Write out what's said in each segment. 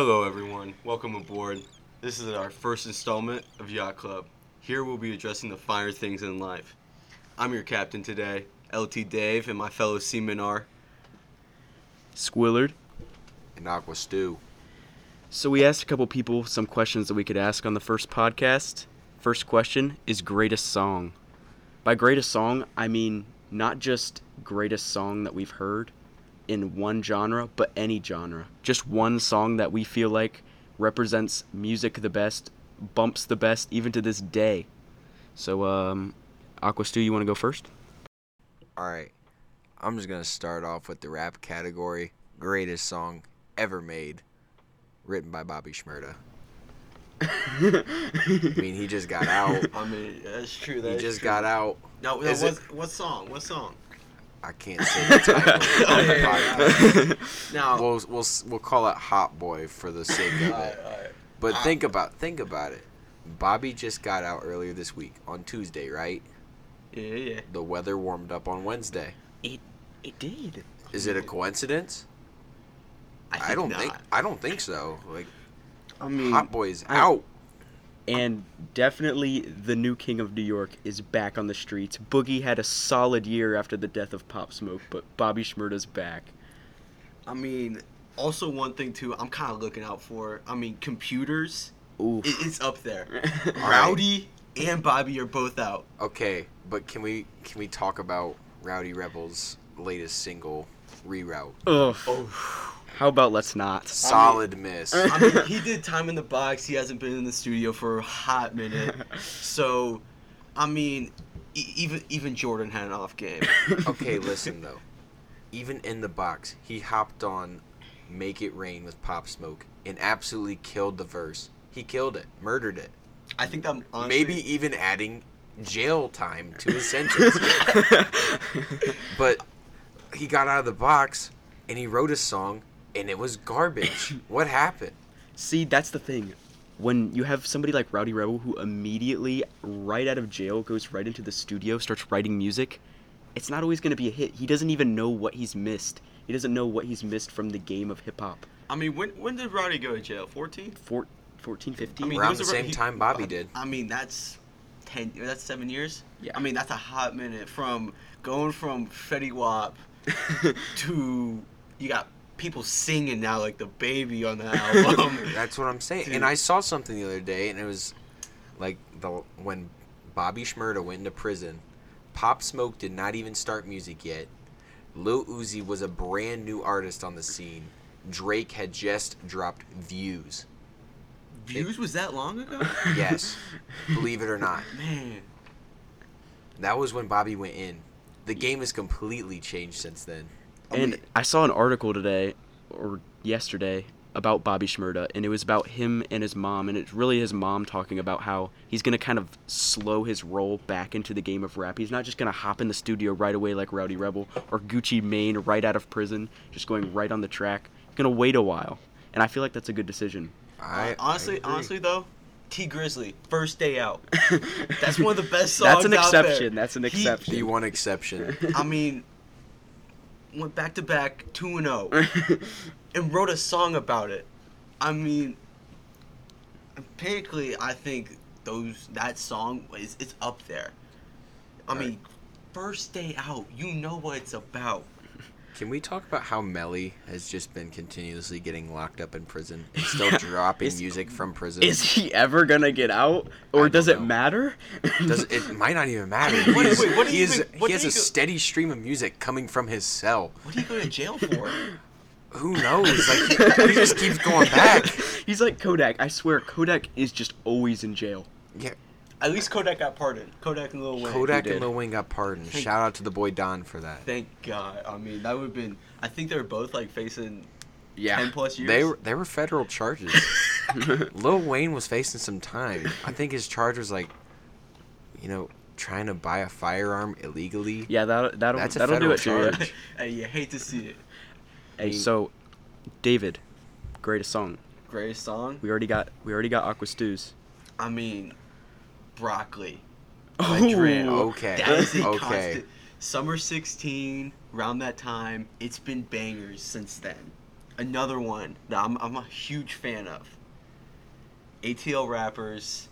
Hello, everyone. Welcome aboard. This is our first installment of Yacht Club. Here we'll be addressing the finer things in life. I'm your captain today, LT Dave, and my fellow seamen are. Squillard. and Aqua Stew. So we asked a couple people some questions that we could ask on the first podcast. First question is greatest song. By greatest song, I mean not just greatest song that we've heard in one genre, but any genre. Just one song that we feel like represents music the best, bumps the best, even to this day. So, um, Aqua Stew, you want to go first? All right, I'm just gonna start off with the rap category. Greatest song ever made, written by Bobby Shmurda. I mean, he just got out. I mean, that's true. He just true. got out. No, no what, it- what song? What song? I can't say the title on the podcast. Now, We'll, we'll we'll call it Hot Boy for the sake of it. alright. But think about think about it. Bobby just got out earlier this week on Tuesday, right? Yeah, yeah. The weather warmed up on Wednesday. It, it did. Is it a coincidence? I, don't think. I don't think so. Like I mean, Hot Boy's I- out. And definitely the new king of New York is back on the streets. Boogie had a solid year after the death of Pop Smoke, but Bobby Shmurda's back. I mean, also one thing too. I'm kind of looking out for. I mean, computers. Ooh. It, it's up there. right. Rowdy and Bobby are both out. Okay, but can we can we talk about Rowdy Rebel's latest single, Reroute? Ugh. Oh. How about let's not? Solid miss. I mean, he did time in the box. He hasn't been in the studio for a hot minute. So, I mean, e- even even Jordan had an off game. okay, listen though. Even in the box, he hopped on "Make It Rain" with Pop Smoke and absolutely killed the verse. He killed it, murdered it. I think that honestly, Maybe even adding jail time to his sentence. but he got out of the box and he wrote a song and it was garbage. what happened? See, that's the thing. When you have somebody like Rowdy Rebel who immediately, right out of jail, goes right into the studio, starts writing music, it's not always going to be a hit. He doesn't even know what he's missed. He doesn't know what he's missed from the game of hip hop. I mean, when when did Rowdy go to jail? 14. Four, 14, 15? I mean, Around was the same he- time Bobby did. I mean, that's ten. That's seven years. Yeah. I mean, that's a hot minute from going from Fetty Wap to you got people singing now like the baby on the album. That's what I'm saying. Dude. And I saw something the other day, and it was like the when Bobby Shmurda went into prison. Pop Smoke did not even start music yet. Lil Uzi was a brand new artist on the scene. Drake had just dropped Views. Views was that long ago? Yes, believe it or not, Man, that was when Bobby went in. The game has completely changed since then. I and mean- I saw an article today or yesterday about Bobby Shmurda, and it was about him and his mom, and it's really his mom talking about how he's gonna kind of slow his roll back into the game of rap. He's not just gonna hop in the studio right away like Rowdy Rebel or Gucci Mane right out of prison, just going right on the track. He's gonna wait a while, and I feel like that's a good decision. I honestly, I honestly though, Tee Grizzley, first day out. That's one of the best songs. That's an out there. exception. That's an He- exception. the one exception. I mean, went back to back two and zero, oh and wrote a song about it. I mean, empirically, I think those that song is it's up there. I Right. mean, first day out, you know what it's about. Can we talk about how Melly has just been continuously getting locked up in prison and still dropping Is- music from prison? Is he ever gonna get out, or I does don't it know. matter? Does it might not even matter. I what- he wait, what he is- even- what he has a go- steady stream of music coming from his cell. What do you go to jail for? Who knows? Like he, he just keeps going back. He's like Kodak. I swear, Kodak is just always in jail. Yeah, At least Kodak got pardoned. Kodak and Lil Wayne. Kodak and Lil Wayne got pardoned. Thank- Shout out to the boy Don for that. Thank God. I mean, that would have been. I think they were both like facing Yeah. ten plus years. They were they were federal charges. Lil Wayne was facing some time. I think his charge was like, you know, trying to buy a firearm illegally. Yeah, that that'll That's a that'll do federal it, Julia. charge. hey, you hate to see it. Hey, so, David, greatest song. Greatest song. We already got we already got Aqua Stews. I mean, broccoli. Oh, okay, That is a okay. constant. Summer 16, around that time, it's been bangers since then. another one that I'm, I'm a huge fan of. ATL rappers,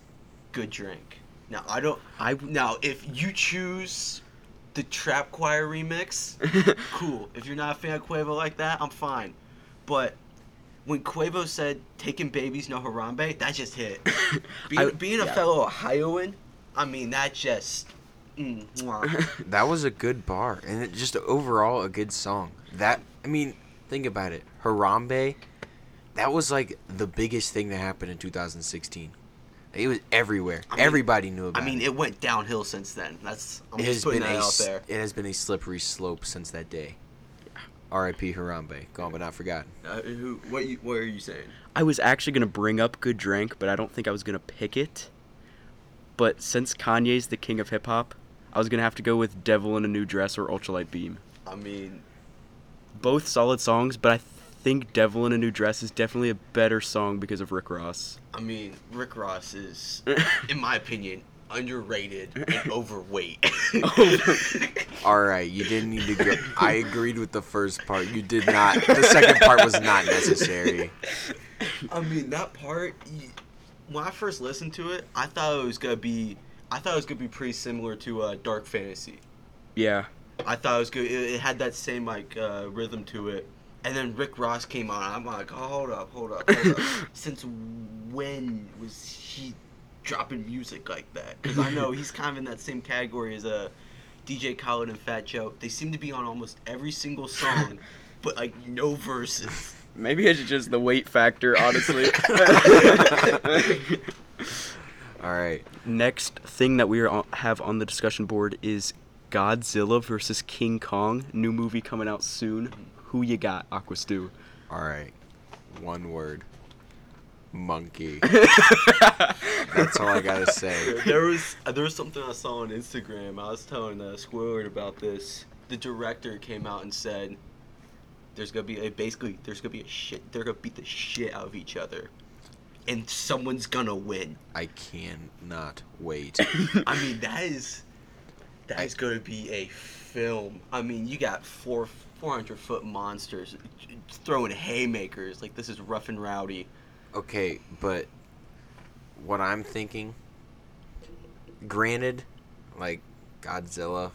Good Drank. Now I don't. I Now if you choose the Trap Choir remix, cool. If you're not a fan of Quavo like that, I'm fine. But when Quavo said "Taking babies, no Harambe," that just hit. Being, I- being a yeah. fellow Ohioan, I mean that just. Mm. That was a good bar, and it just overall a good song. That I mean, think about it. Harambe, that was like the biggest thing that happened in 2016. It was everywhere. I mean- Everybody knew about I mean, it. it went downhill since then. That's I'm It just has putting been that a out there. it has been a slippery slope since that day. R.I.P. Harambe, gone but not forgotten. Uh, who? What? You, what are you saying? I was actually gonna bring up Good Drank, but I don't think I was gonna pick it. But since Kanye's the king of hip hop, I was gonna have to go with Devil in a New Dress or Ultralight Beam. I mean, Both solid songs, but I think Devil in a New Dress is definitely a better song because of Rick Ross. I mean, Rick Ross is, in my opinion, underrated and overweight. All right, you didn't need to go. I agreed with the first part. You did not. The second part was not necessary. I mean, that part. When I first listened to it, I thought it was gonna be. I thought it was gonna be pretty similar to uh, Dark Fantasy. Yeah. I thought it was good. It, it had that same like uh, rhythm to it. And then Rick Ross came on. I'm like, oh, hold up, hold up, hold up. Since when was he dropping music like that? Because I know he's kind of in that same category as uh, DJ Khaled and Fat Joe. They seem to be on almost every single song, but like no verses. Maybe it's just the weight factor, honestly. All right. Next thing that we are on, have on the discussion board is Godzilla versus King Kong. New movie coming out soon. Who you got, Aquastu? All right. One word. Monkey. That's all I gotta say. there was uh, there was something I saw on Instagram. I was telling uh, Squidward about this. The director came out and said, "There's gonna be a basically there's gonna be a shit. They're gonna beat the shit out of each other, and someone's gonna win." I cannot wait. I mean that is that is gonna be a film. I mean you got four 400 foot monsters throwing haymakers like this is rough and rowdy. Okay, but what I'm thinking, granted, like Godzilla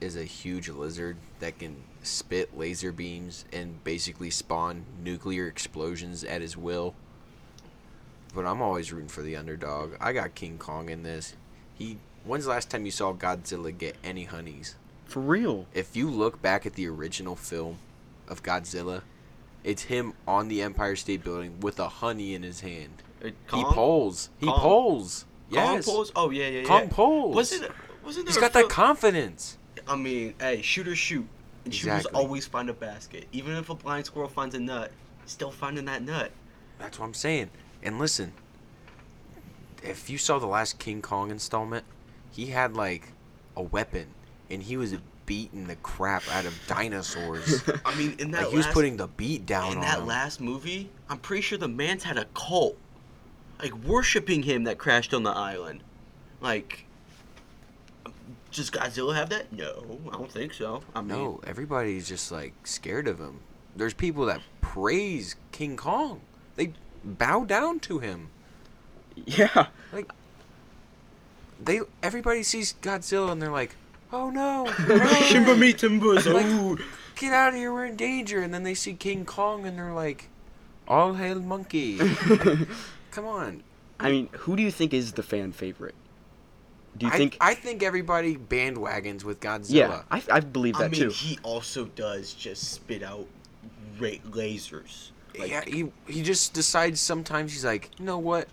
is a huge lizard that can spit laser beams and basically spawn nuclear explosions at his will. But I'm always rooting for the underdog. I got King Kong in this. He when's the last time you saw Godzilla get any honeys? For real. If you look back at the original film of Godzilla, it's him on the Empire State Building with a honey in his hand. Uh, He polls. He Kong? polls. Kong pulls? Oh yeah, yeah, yeah. Kong it? Wasn't there? He's got that confidence. I mean, hey, shoot or shoot. And shooters always find a basket. Even if a blind squirrel finds a nut, still finding that nut. That's what I'm saying. And listen, if you saw the last King Kong installment, he had like a weapon, and he was beating the crap out of dinosaurs. I mean, in that like he was putting the beat down in that them. last movie, I'm pretty sure the man's had a cult, like worshiping him that crashed on the island. Like, does Godzilla have that? No, I don't think so. I mean, No, everybody's just like scared of him. There's people that praise King Kong. They bow down to him. Yeah. Like they everybody sees Godzilla and they're like, "Oh no. Timber run, me timbers. Like- ooh. Get out of here, we're in danger." And then they see King Kong and they're like, "All hail monkey." Come on. I mean, who do you think is the fan favorite? Do you I, think? I think everybody bandwagons with Godzilla. yeah, I, I believe I mean, too. he also does just spit out ra- lasers. Like, yeah, he he just decides sometimes he's like, you know what?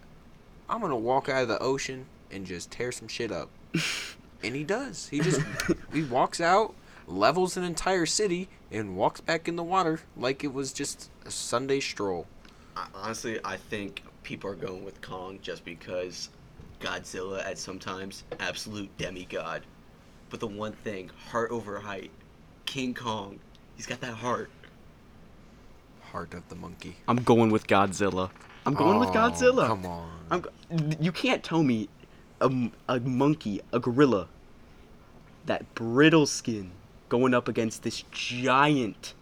I'm gonna walk out of the ocean and just tear some shit up, and he does. He just he walks out, levels an entire city, and walks back in the water like it was just a Sunday stroll. I- honestly, I think people are going with Kong just because Godzilla at sometimes absolute demigod. But the one thing, heart over height, King Kong, he's got that heart. Heart of the monkey. I'm going with Godzilla. I'm going with Oh, Godzilla. Come on. I'm, you can't tell me a, a monkey, a gorilla, that brittle skin going up against this giant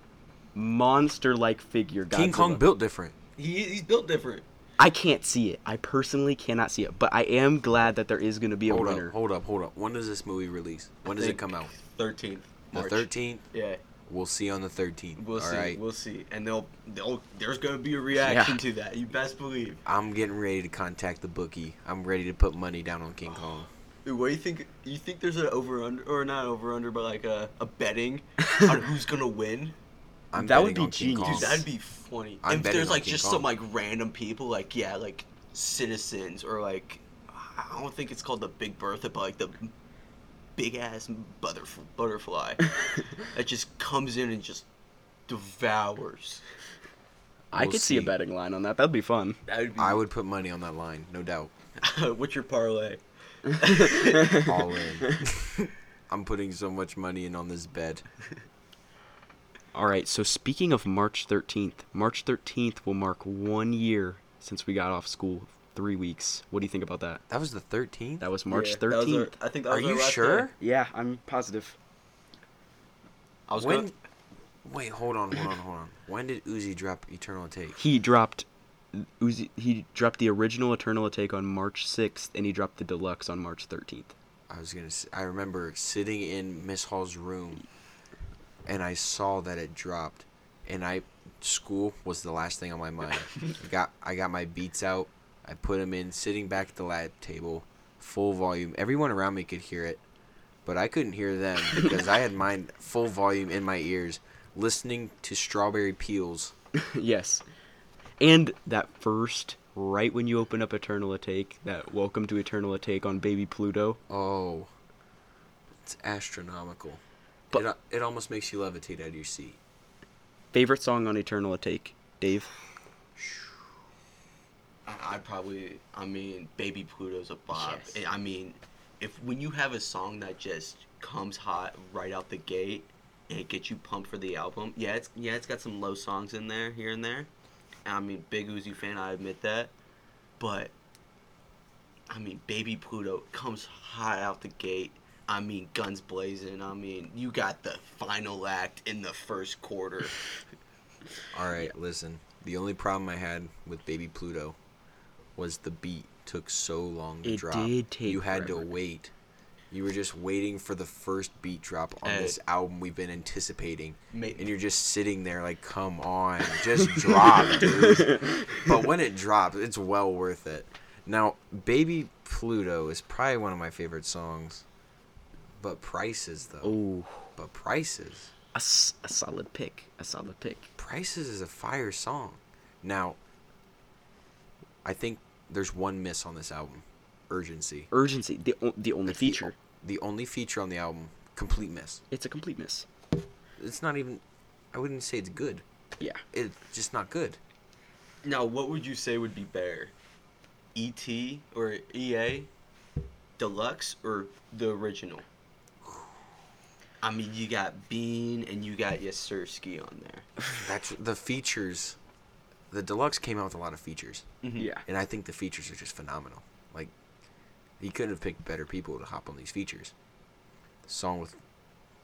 monster-like figure. King Kong built different. He, he's built different. I can't see it. I personally cannot see it, but I am glad that there is going to be a Hold winner. up, hold up, hold up. When does this movie release? When does it come out? Thirteenth. The thirteenth. Yeah, We'll see on the thirteenth. we'll All see. right. We'll see. And they'll, they'll. There's gonna be a reaction to that. You best believe. I'm getting ready to contact the bookie. I'm ready to put money down on King Kong. Dude, what do you think? You think there's an over under or not over under, but like a, a betting on who's gonna win? I'm That would be genius. Dude, that'd be funny. I'm if there's like King just Kong. some like random people, like yeah, like citizens or like I don't think it's called the Big Bertha, but like the big ass butterf- butterfly that just comes in and just devours. I We'll could see. a betting line on that. That'd be fun. That would be. I would put money on that line, no doubt. What's your parlay? All in. I'm putting so much money in on this bet. All right. So speaking of March 13th, March 13th will mark one year since we got off school. Three weeks. What do you think about that? That was the 13th. That was March Yeah, that was 13th. our- I think that Are was our you last sure? day. Yeah, I'm positive. I was When? going. Wait, hold on, hold on, hold on. When did Uzi drop Eternal Atake? He dropped Uzi, he dropped the original Eternal Atake on March 6th and he dropped the deluxe on March 13th. I was gonna. I remember sitting in Miss Hall's room, and I saw that it dropped, and I school was the last thing on my mind. got I got my beats out. I put them in, sitting back at the lab table, full volume. Everyone around me could hear it, but I couldn't hear them because I had mine full volume in my ears, listening to Strawberry Peels. yes. And that first right when you open up Eternal Atake, that welcome to Eternal Atake on Baby Pluto. Oh, it's astronomical. But- it, it almost makes you levitate out of your seat. Favorite song on Eternal Atake, Dave? I, I probably. I mean, Baby Pluto's a bop. Yes. I mean, if when you have a song that just comes hot right out the gate and it gets you pumped for the album, yeah, it's yeah, it's got some low songs in there here and there. I mean, big Uzi fan, I admit that, but I mean, Baby Pluto comes hot out the gate. I mean, guns blazing. I mean, you got the final act in the first quarter. All right, listen. The only problem I had with Baby Pluto was the beat took so long to It drop. did take you had forever. to wait. You were just waiting for the first beat drop on Hey. this album we've been anticipating. And you're just sitting there like, come on, just drop, dude. But when it drops, it's well worth it. Now, Baby Pluto is probably one of my favorite songs. But Prices, though. But Prices. a, s- a solid pick. A solid pick. Prices is a fire song. Now, I think there's one miss on this album. Urgency. Urgency, the, o- the only the feature. The, only feature on the album, complete miss. It's a complete miss. It's not even. I wouldn't say it's good. Yeah. It's just not good. Now, what would you say would be better? ET or EA? Deluxe or the original? I mean, you got Bean and you got Yessirskiii on there. That's the features. The deluxe came out with a lot of features, mm-hmm. Yeah. and I think the features are just phenomenal. Like, he couldn't have picked better people to hop on these features. The song with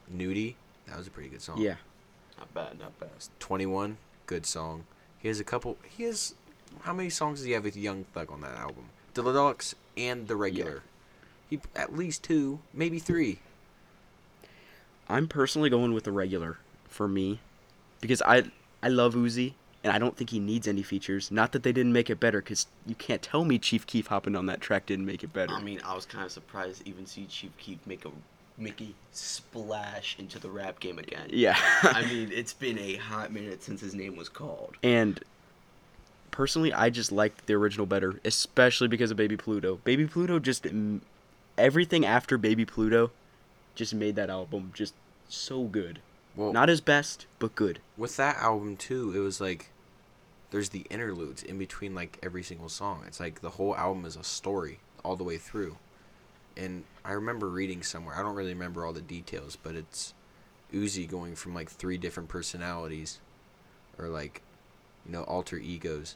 Nudy, that was a pretty good song. Yeah. Not bad, not bad. 21, good song. He has a couple. He has. How many songs does he have with Young Thug on that album? The deluxe and the regular. He at least two, maybe three. I'm personally going with the regular for me because I I love Uzi and I don't think he needs any features. Not that they didn't make it better because you can't tell me Chief Keef hopping on that track didn't make it better. I mean, I was kind of surprised to even see Chief Keef make a Mickey splash into the rap game again. yeah. I mean, it's been a hot minute since his name was called. and personally, I just liked the original better, especially because of Baby Pluto. Baby Pluto just everything after Baby Pluto just made that album just so good. Well, Not his best, but good. with that album too, it was like there's the interludes in between like every single song. It's like the whole album is a story all the way through. And I remember reading somewhere, I don't really remember all the details, but it's Uzi going from like three different personalities or like you know alter egos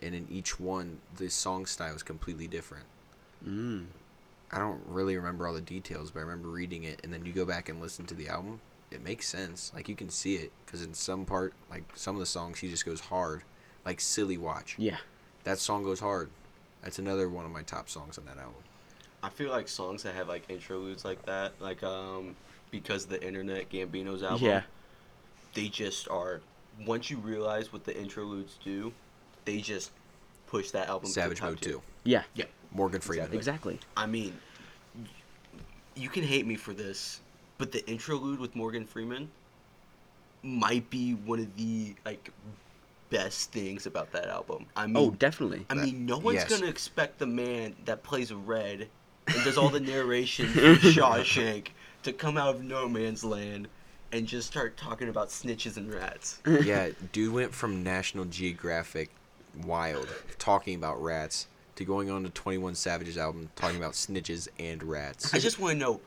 and in each one the song style is completely different. Mm. I don't really remember all the details, but I remember reading it and then you go back and listen to the album. It makes sense. Like you can see it because in some part, like some of the songs, he just goes hard, like "Silly Watch." Yeah. That song goes hard. That's another one of my top songs on that album. I feel like songs that have like interludes like that, like um, because of the internet, Gambino's album. Yeah. They just are. Once you realize what the interludes do, they just push that album. Savage to the Mode tier. too. Yeah. Yeah. Morgan Freeman. Exactly. I mean, you can hate me for this, but the interlude with Morgan Freeman might be one of the like best things about that album. I oh, mean, Oh, definitely. I mean, no one's yes. gonna expect the man that plays Red and does all the narration in Shawshank to come out of no man's land and just start talking about snitches and rats. yeah, dude went from National Geographic Wild talking about rats to going on to 21 Savage's album talking about snitches and rats. I just want to know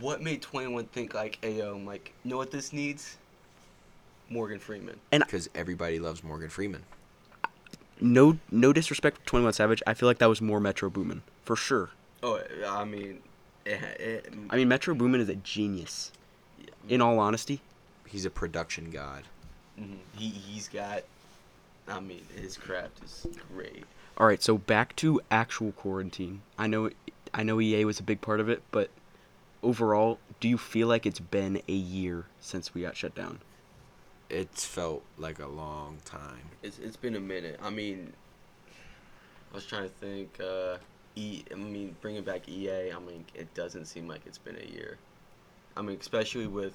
what made Twenty One think like, "Ayo, I'm like, you know what this needs? Morgan Freeman." And Because everybody loves Morgan Freeman. No, no disrespect to Twenty One Savage. I feel like that was more Metro Boomin for sure. Oh, I mean, it, it, I mean, Metro Boomin is a genius. In all honesty, He's a production god. mhm. he he's got. I mean, his craft is great. All right, so back to actual quarantine. I know, I know EA was a big part of it, but overall, do you feel like it's been a year since we got shut down? It's felt like a long time. It's it's been a minute. I mean, I was trying to think. Uh, e, I mean, bringing back EA. I mean, it doesn't seem like it's been a year. I mean, especially with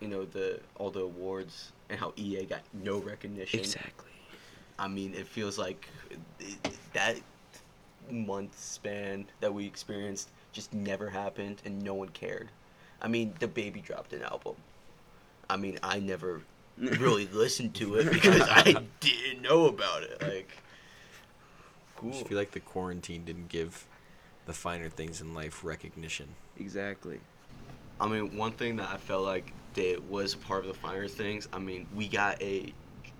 you know the all the awards and how EA got no recognition. Exactly. I mean, it feels like it, that month span that we experienced just never happened and no one cared. I mean, the baby dropped an album. I mean, I never really listened to it because I didn't know about it. Like, I just feel like the quarantine didn't give the finer things in life recognition. Exactly. I mean, one thing that I felt like that was part of the finer things. I mean, we got a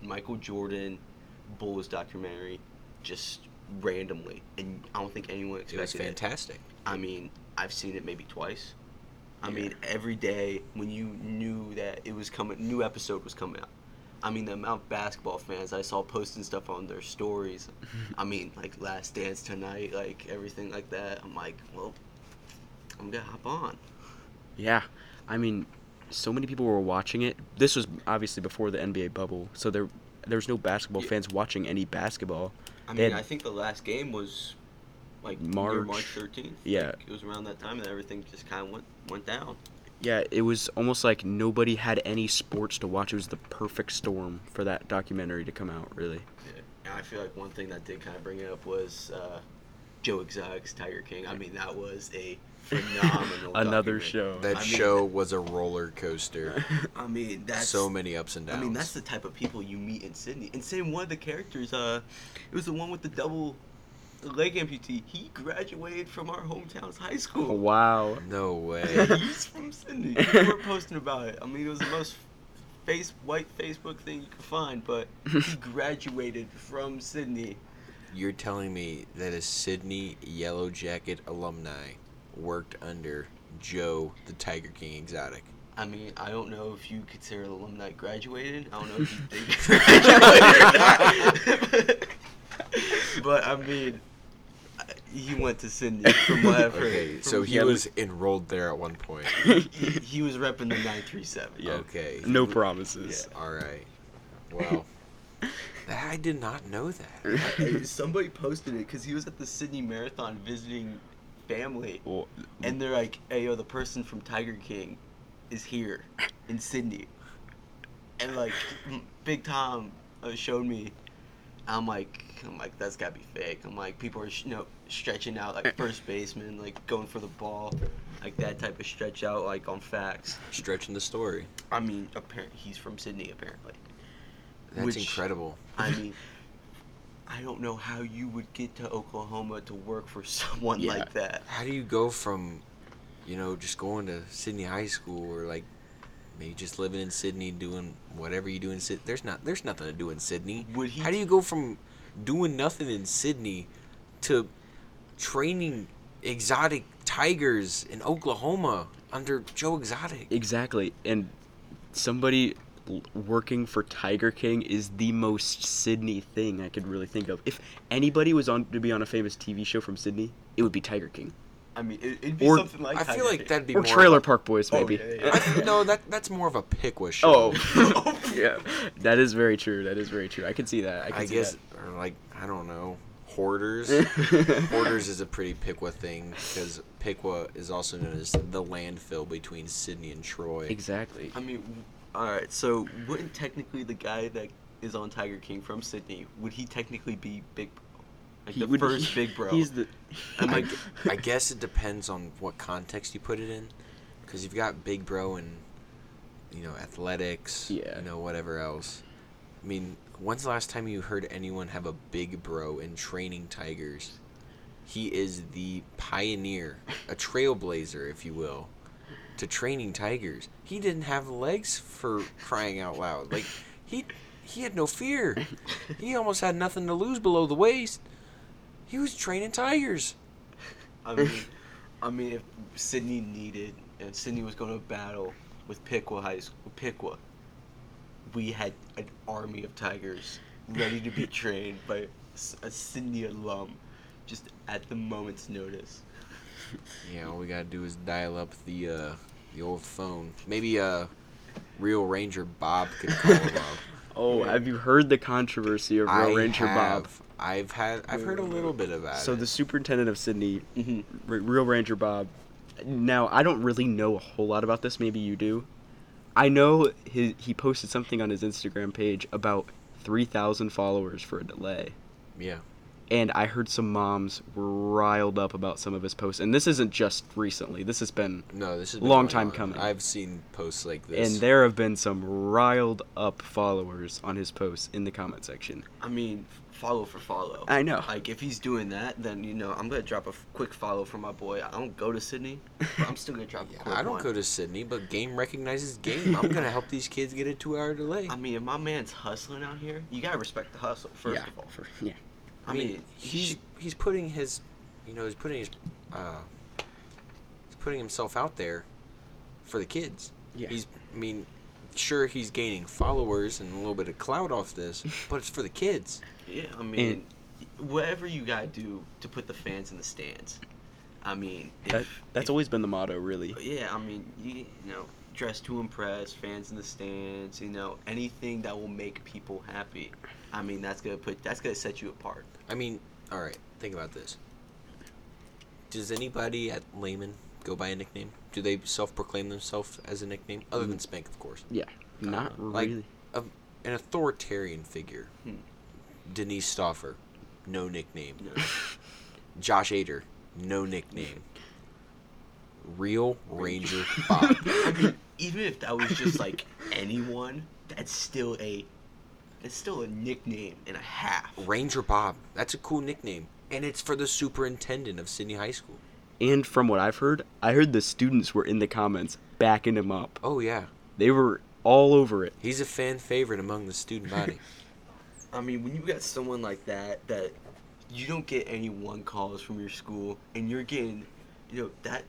Michael Jordan Bulls documentary just randomly, and I don't think anyone It was expected it. I mean, I've seen it maybe twice. I Yeah. mean, every day when you knew that it was coming, new episode was coming out. I mean, the amount of basketball fans I saw posting stuff on their stories. I mean, like Last Dance tonight, like everything like that. I'm like, well, I'm gonna hop on. Yeah, I mean, so many people were watching it. This was obviously before the NBA bubble, so there there's no basketball Yeah. fans watching any basketball. I They mean, had- I think the last game was like March. March 13th. Yeah. Like, it was around that time that everything just kind of went went down. Yeah, it was almost like nobody had any sports to watch. It was the perfect storm for that documentary to come out. Really. Yeah. And I feel like one thing that did kind of bring it up was uh, Joe Exotic's Tiger King. I mean, that was a phenomenal. Another show. That I mean- show was a roller coaster. I mean, that's so many ups and downs. I mean, that's the type of people you meet in Sidney. And same one of the characters, uh, it was the one with the double leg amputee. He graduated from our hometown's high school. Wow. no way. He's from Sidney. We were posting about it. I mean, it was the most face white Facebook thing you could find, but he graduated from Sidney. You're telling me that a Sidney Yellow Jacket alumni worked under Joe the Tiger King Exotic. I mean, I don't know if you consider an alumni graduated. I don't know if you think graduated or not. But I mean, he went to Sidney from what I've heard. Okay, so he yeah, was enrolled there at one point. he, he was repping the 937. Yeah. Okay. No promises. All right. Wow. I did not know that. Hey, Somebody posted it because he was at the Sidney Marathon visiting family. Well, And they're like, hey, yo, the person from Tiger King is here in Sidney. And like, Big Tom uh, showed me. I'm like, I'm like, that's gotta be fake. I'm like, people are, you know, stretching out like first baseman, like going for the ball, like that type of stretch out, like on facts. Stretching the story. I mean, apparently he's from Sidney, apparently. That's Which- incredible. I mean, I don't know how you would get to Oklahoma to work for someone Yeah. like that. How do you go from, you know, just going to Sidney High School or like maybe just living in Sidney doing whatever you do in Sidney? There's not there's nothing to do in Sidney. Would he How do you go from doing nothing in Sidney to training exotic tigers in Oklahoma under Joe Exotic? exactly. And somebody working for Tiger King is the most Sidney thing I could really think of. If anybody was on to be on a famous TV show from Sidney, it would be Tiger King I mean, it, it'd be Or- something like I feel like King. that'd be or more Trailer of Park Boys, Oh, maybe. yeah, yeah, a, I no, that that's more of a Piqua show. Oh, yeah, that is very true. That is very true. I can see that. I, can I see guess, or like I don't know, hoarders. hoarders is a pretty Piqua thing because Piqua is also known as the landfill between Sidney and Troy. exactly. I mean, all right. So wouldn't technically the guy that is on Tiger King from Sidney would he technically be Big Bro? Like He the would- first he- Big Bro. He's the. I'm like, I guess it depends on what context you put it in, because you've got Big Bro and you know athletics, Yeah. you know whatever else. I mean, when's the last time you heard anyone have a Big Bro in training tigers? He is the pioneer, a trailblazer, if you will, to training tigers. He didn't have legs for crying out loud. Like he he had no fear. He almost had nothing to lose below the waist. He was training tigers. I mean, I mean, if Sidney needed and Sidney was going to battle with Piqua High School, Piqua, we had an army of tigers ready to be trained by a Sidney alum, just at the moment's notice. Yeah, all we gotta do is dial up the uh, the old phone. Maybe uh, Real Ranger Bob could call him up. Oh, Yeah. have you heard the controversy of Real I Ranger Bob? Have. I've had. I've heard a little bit about So it. the superintendent of Sidney, Mm-hmm. R- Real Ranger Bob. Now I don't really know a whole lot about this. Maybe you do. I know he he posted something on his Instagram page about three thousand followers for a delay, yeah. and I heard some moms were riled up about some of his posts. And this isn't just recently. This has been, No, this is Long time coming. I've seen posts like this. and there have been some riled up followers on his posts in the comment section. I mean, follow for follow. I know. Like if he's doing that, then you know I'm gonna drop a f- quick follow for my boy. I don't go to Sidney, but I'm still gonna drop Yeah, a quick I don't one. go to Sidney, but game recognizes game. I'm gonna help these kids get a two-hour delay. I mean, if my man's hustling out here, you gotta respect the hustle first yeah, of all. for, yeah. I mean, he's he's putting his, you know, he's putting his, uh, he's putting himself out there for the kids. Yeah. He's, I mean, sure he's gaining followers and a little bit of clout off this, but it's for the kids. Yeah, I mean, whatever you gotta do to put the fans in the stands. I mean, if, That, that's if- always been the motto, really. Yeah, I mean, you, you know, dress to impress, fans in the stands. You know, anything that will make people happy. I mean, that's gonna put that's gonna set you apart. I mean, all right, think about this. Does anybody at Lehman go by a nickname? Do they self-proclaim themselves as a nickname, other than Spank, of course? Yeah, not Uh, like- really. A, an authoritarian figure. Hmm. Denise Stauffer, no nickname. Know? Josh Ader, no nickname. Real Ranger Bob. I mean, even if that was just like anyone, that's still a that's still a nickname and a half. Ranger Bob. That's a cool nickname. And it's for the superintendent of Sidney High School. And from what I've heard, I heard the students were in the comments backing him up. Oh, yeah. They were all over it. He's a fan favorite among the student body. I mean, when you got someone like that, that you don't get any one calls from your school, and you're getting, you know, that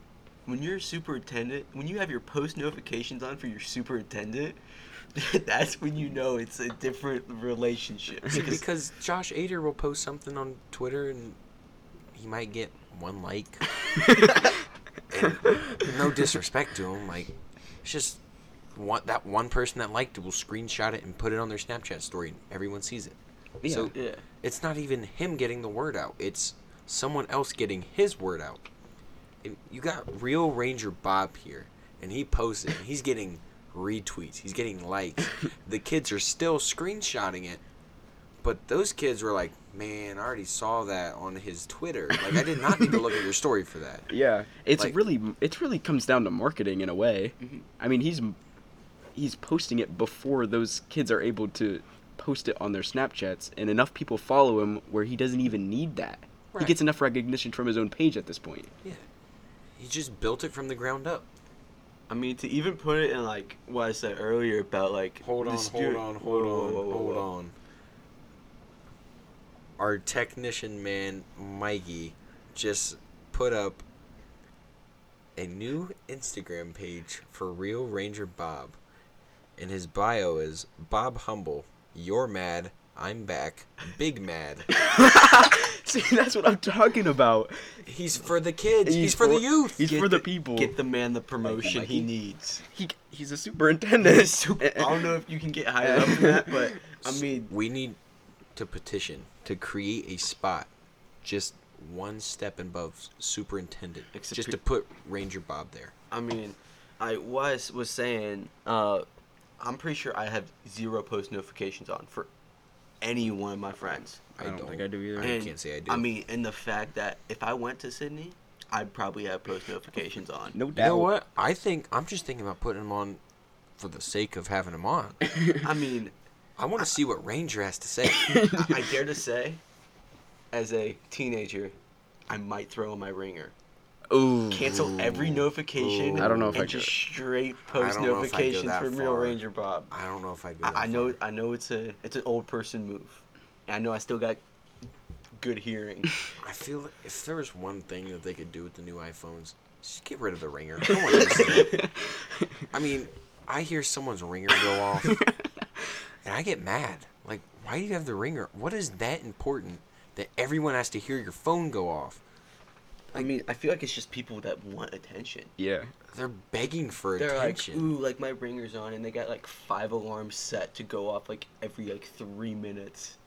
when you're a superintendent, when you have your post notifications on for your superintendent, that's when you know it's a different relationship. See, because Josh Ader will post something on Twitter and he might get one like. and no disrespect to him, like it's just one that one person that liked it will screenshot it and put it on their Snapchat story, and everyone sees it. So yeah. it's not even him getting the word out; it's someone else getting his word out. And you got real Ranger Bob here, and he posts it. And he's getting retweets. He's getting likes. the kids are still screenshotting it, but those kids were like, "Man, I already saw that on his Twitter. Like, I did not need to look at your story for that." Yeah, it's Like- really it really comes down to marketing in a way. Mhm. I mean, he's he's posting it before those kids are able to post it on their Snapchats, and enough people follow him where he doesn't even need that. He gets enough recognition from his own page at this point. Yeah, he just built it from the ground up. I mean, to even put it in like what I said earlier about like Hold on, stu- hold on, hold Whoa, on, whoa, whoa, hold whoa. on. Our technician man, Mikey, just put up a new Instagram page for Real Ranger Bob. and his bio is Bob Humble. You're mad. I'm back. Big mad. See, that's what I'm talking about. He's for the kids. He's, for, the youth. He's Get for the, people. Get the man the promotion he Mikey. needs. he, he's a superintendent. He's super- I don't know if you can get higher up than that, but I mean, we need to petition to create a spot just one step above superintendent, Except just pe- to put Ranger Bob there. I mean, I was was saying, uh, I'm pretty sure I have zero post notifications on for any one of my friends. I don't think I do either. I can't say I do. I mean, and the fact that if I went to Sidney, I'd probably have post notifications on. No doubt. you know what? I think I'm just thinking about putting them on for the sake of having them on. I mean, I want to see what Ranger has to say. I, I dare to say, as a teenager, I might throw in my ringer. Ooh. Cancel every notification. Ooh. I don't know if and I just could. straight post don't know if I'd go notifications that from Real. Ranger Bob. I don't know if I'd go. I, that I know, far. I know it's a it's an old person move. I know I still got good hearing. I feel like if there was one thing that they could do with the new iPhones, just get rid of the ringer. I don't want to. I mean, I hear someone's ringer go off, and I get mad. Like, why do you have the ringer? What is that important that everyone has to hear your phone go off? I mean, I feel like it's just people that want attention. Yeah. They're begging for They're attention. like, ooh, like my ringer's on, and they got like five alarms set to go off like every like three minutes.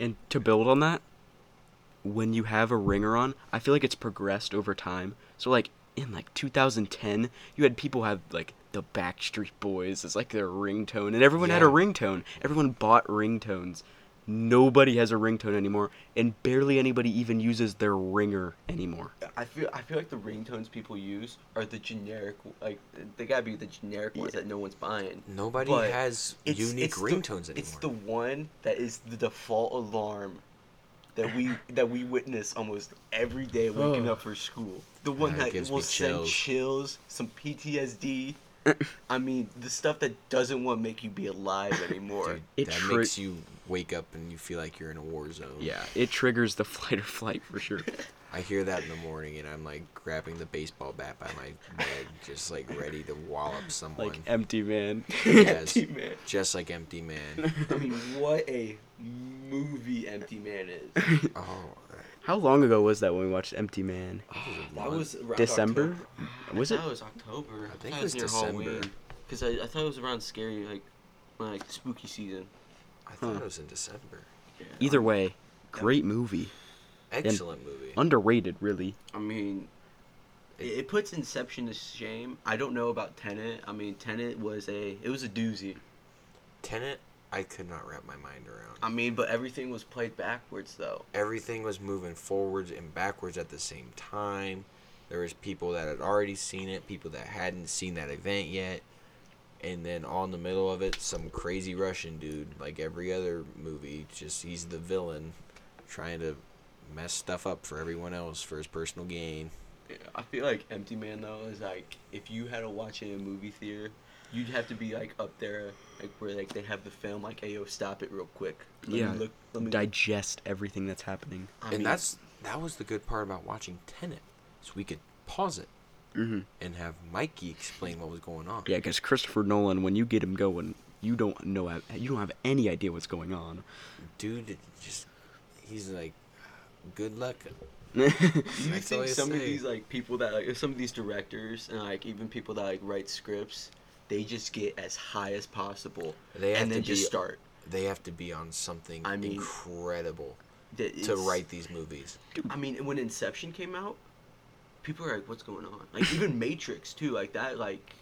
And to build on that, when you have a ringer on, I feel like it's progressed over time. So like in like 2010, you had people have like the Backstreet Boys as like their ringtone, and everyone had a ringtone. Everyone bought ringtones. Nobody has a ringtone anymore, and barely anybody even uses their ringer anymore. I feel I feel like the ringtones people use are the generic like they gotta be the generic ones Yeah. that no one's buying. Nobody But has It's, unique it's ringtones the, anymore. It's the one that is the default alarm that we that we witness almost every day waking Oh. up for school. The one Yeah, it that gives will send chills. chills, some PTSD. I mean, the stuff that doesn't want to make you be alive anymore. Dude, It that tri- makes you wake up and you feel like you're in a war zone. Yeah, it triggers the flight or flight for sure. I hear that in the morning and I'm like grabbing the baseball bat by my bed, just like ready to wallop someone. like empty man. Yes. Empty Man. just like Empty Man. I mean, what a movie Empty Man is. Oh, How long ago was that when we watched Empty Man? That was around December? October. Was it? thought it was October. I, think thought it was near December. Halloween. Because I, I thought it was around scary, like, like spooky season. I thought Huh. it was in December. Yeah. Either way, great movie. Excellent movie. Underrated, really. I mean, it, it puts Inception to shame. I don't know about Tenet. I mean, Tenet was a it was a doozy. Tenet, I could not wrap my mind around. I mean, but everything was played backwards though. Everything was moving forwards and backwards at the same time. There was people that had already seen it, people that hadn't seen that event yet, and then all in the middle of it, some crazy Russian dude, like every other movie, just he's the villain, trying to mess stuff up for everyone else for his personal gain. Yeah, I feel like Empty Man though is like if you had to watch it in a movie theater, you'd have to be like up there, like where like they have the film, like, hey yo, stop it real quick. Let Yeah, me look. Let me Digest everything that's happening. I and mean, that's that was the good part about watching Tenet, so we could pause it hmm and have Mikey explain what was going on. Yeah, because Christopher Nolan, when you get him going, you don't know, you don't have any idea what's going on. dude, just he's like, good luck. Do you That's think you some of these like people that like some of these directors and like even people that like write scripts, they just get as high as possible They have and then to just be- start. They have to be on something I mean, incredible That to write these movies. I mean, when Inception came out, people were like, "What's going on?" Like even Matrix too, like that, like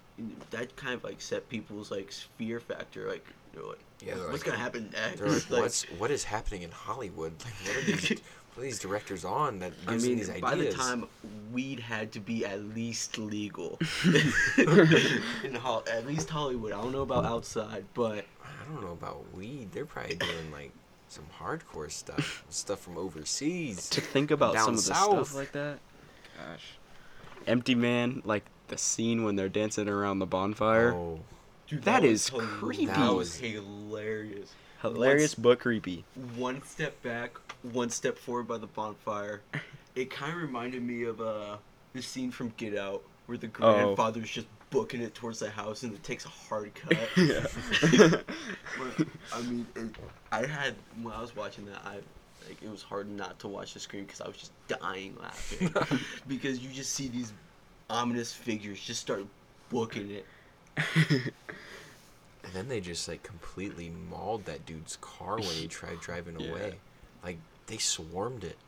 that kind of like set people's like fear factor. Like, you know, like, Yeah, what's like- gonna happen next? Like, what's what is happening in Hollywood? Like, what are these, these directors on that I gives them mean, these ideas? by the time weed had to be at least legal in Hol- at least Hollywood. I don't know about outside, but I don't know about weed. They're probably doing like some hardcore stuff, stuff from overseas. to think about Down some of the south. stuff like that. Gosh. Empty Man, like the scene when they're dancing around the bonfire. Oh, dude, That was is hil- creepy. That was hilarious. Hilarious but creepy. one step back, one step forward by the bonfire. It kind of reminded me of uh the scene from Get Out where the Oh. grandfather's just booking it towards the house, and it takes a hard cut. Yeah. But, I mean, it, I had when I was watching that, I like it was hard not to watch the screen because I was just dying laughing because you just see these ominous figures just start booking it. And then they just like completely mauled that dude's car when he tried driving Yeah. away. Like they swarmed it.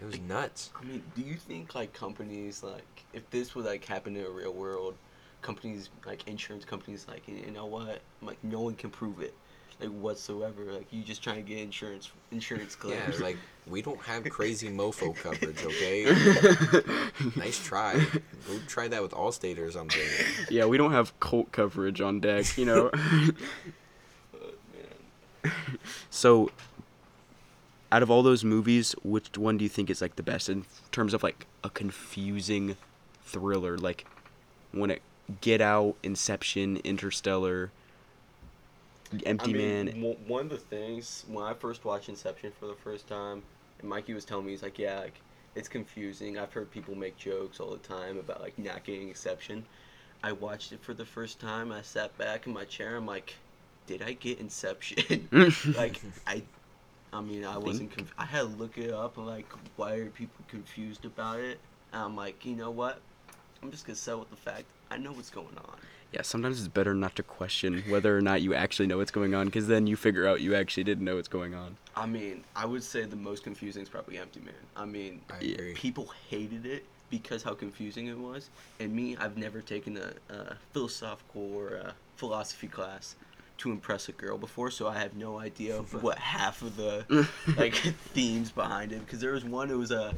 It was nuts. I mean, do you think like companies like if this would like happen in a real world, companies like insurance companies like you know what like no one can prove it like whatsoever like you just trying to get insurance insurance claims. Yeah, like we don't have crazy mofo coverage, okay? nice try. Go try that with Allstate or something. yeah, we don't have cult coverage on deck, you know. But, so, out of all those movies, which one do you think is like the best in terms of like a confusing thriller? Like, when it Get Out, Inception, Interstellar, Empty I mean, Man. mo- one of the things when I first watched Inception for the first time, and Mikey was telling me, he's like, yeah, like it's confusing. I've heard people make jokes all the time about like not getting Inception. I watched it for the first time. I sat back in my chair. I'm like, did I get Inception? like I, I mean, I wasn't. Conf- I had to look it up. and Like, why are people confused about it? And I'm like, you know what? I'm just gonna settle with the fact I know what's going on. Yeah, sometimes it's better not to question whether or not you actually know what's going on, because then you figure out you actually didn't know what's going on. I mean, I would say the most confusing is probably Empty Man. I mean, I agree. people hated it because how confusing it was. And me, I've never taken a, a philosophical or a philosophy class to impress a girl before, so I have no idea what half of the like themes behind it. Because there was one, it was a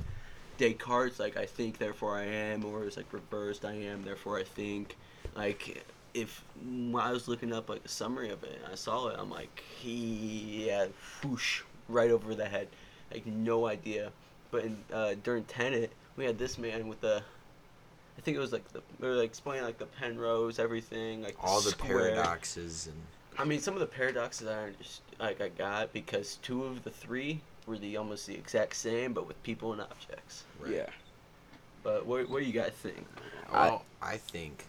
Descartes, like I think, therefore I am, or it was like reversed, I am, therefore I think. Like if when I was looking up like a summary of it, and I saw it, I'm like, he yeah, whoosh, right over the head, like no idea. But in, uh, during Tenet, we had this man with the, I think it was like the they were like explaining like the Penrose, everything, like All the square. paradoxes and I mean, some of the paradoxes I underst- like I got because two of the three were the almost the exact same, but with people and objects. right. Yeah. But what what do you guys think? Well, I think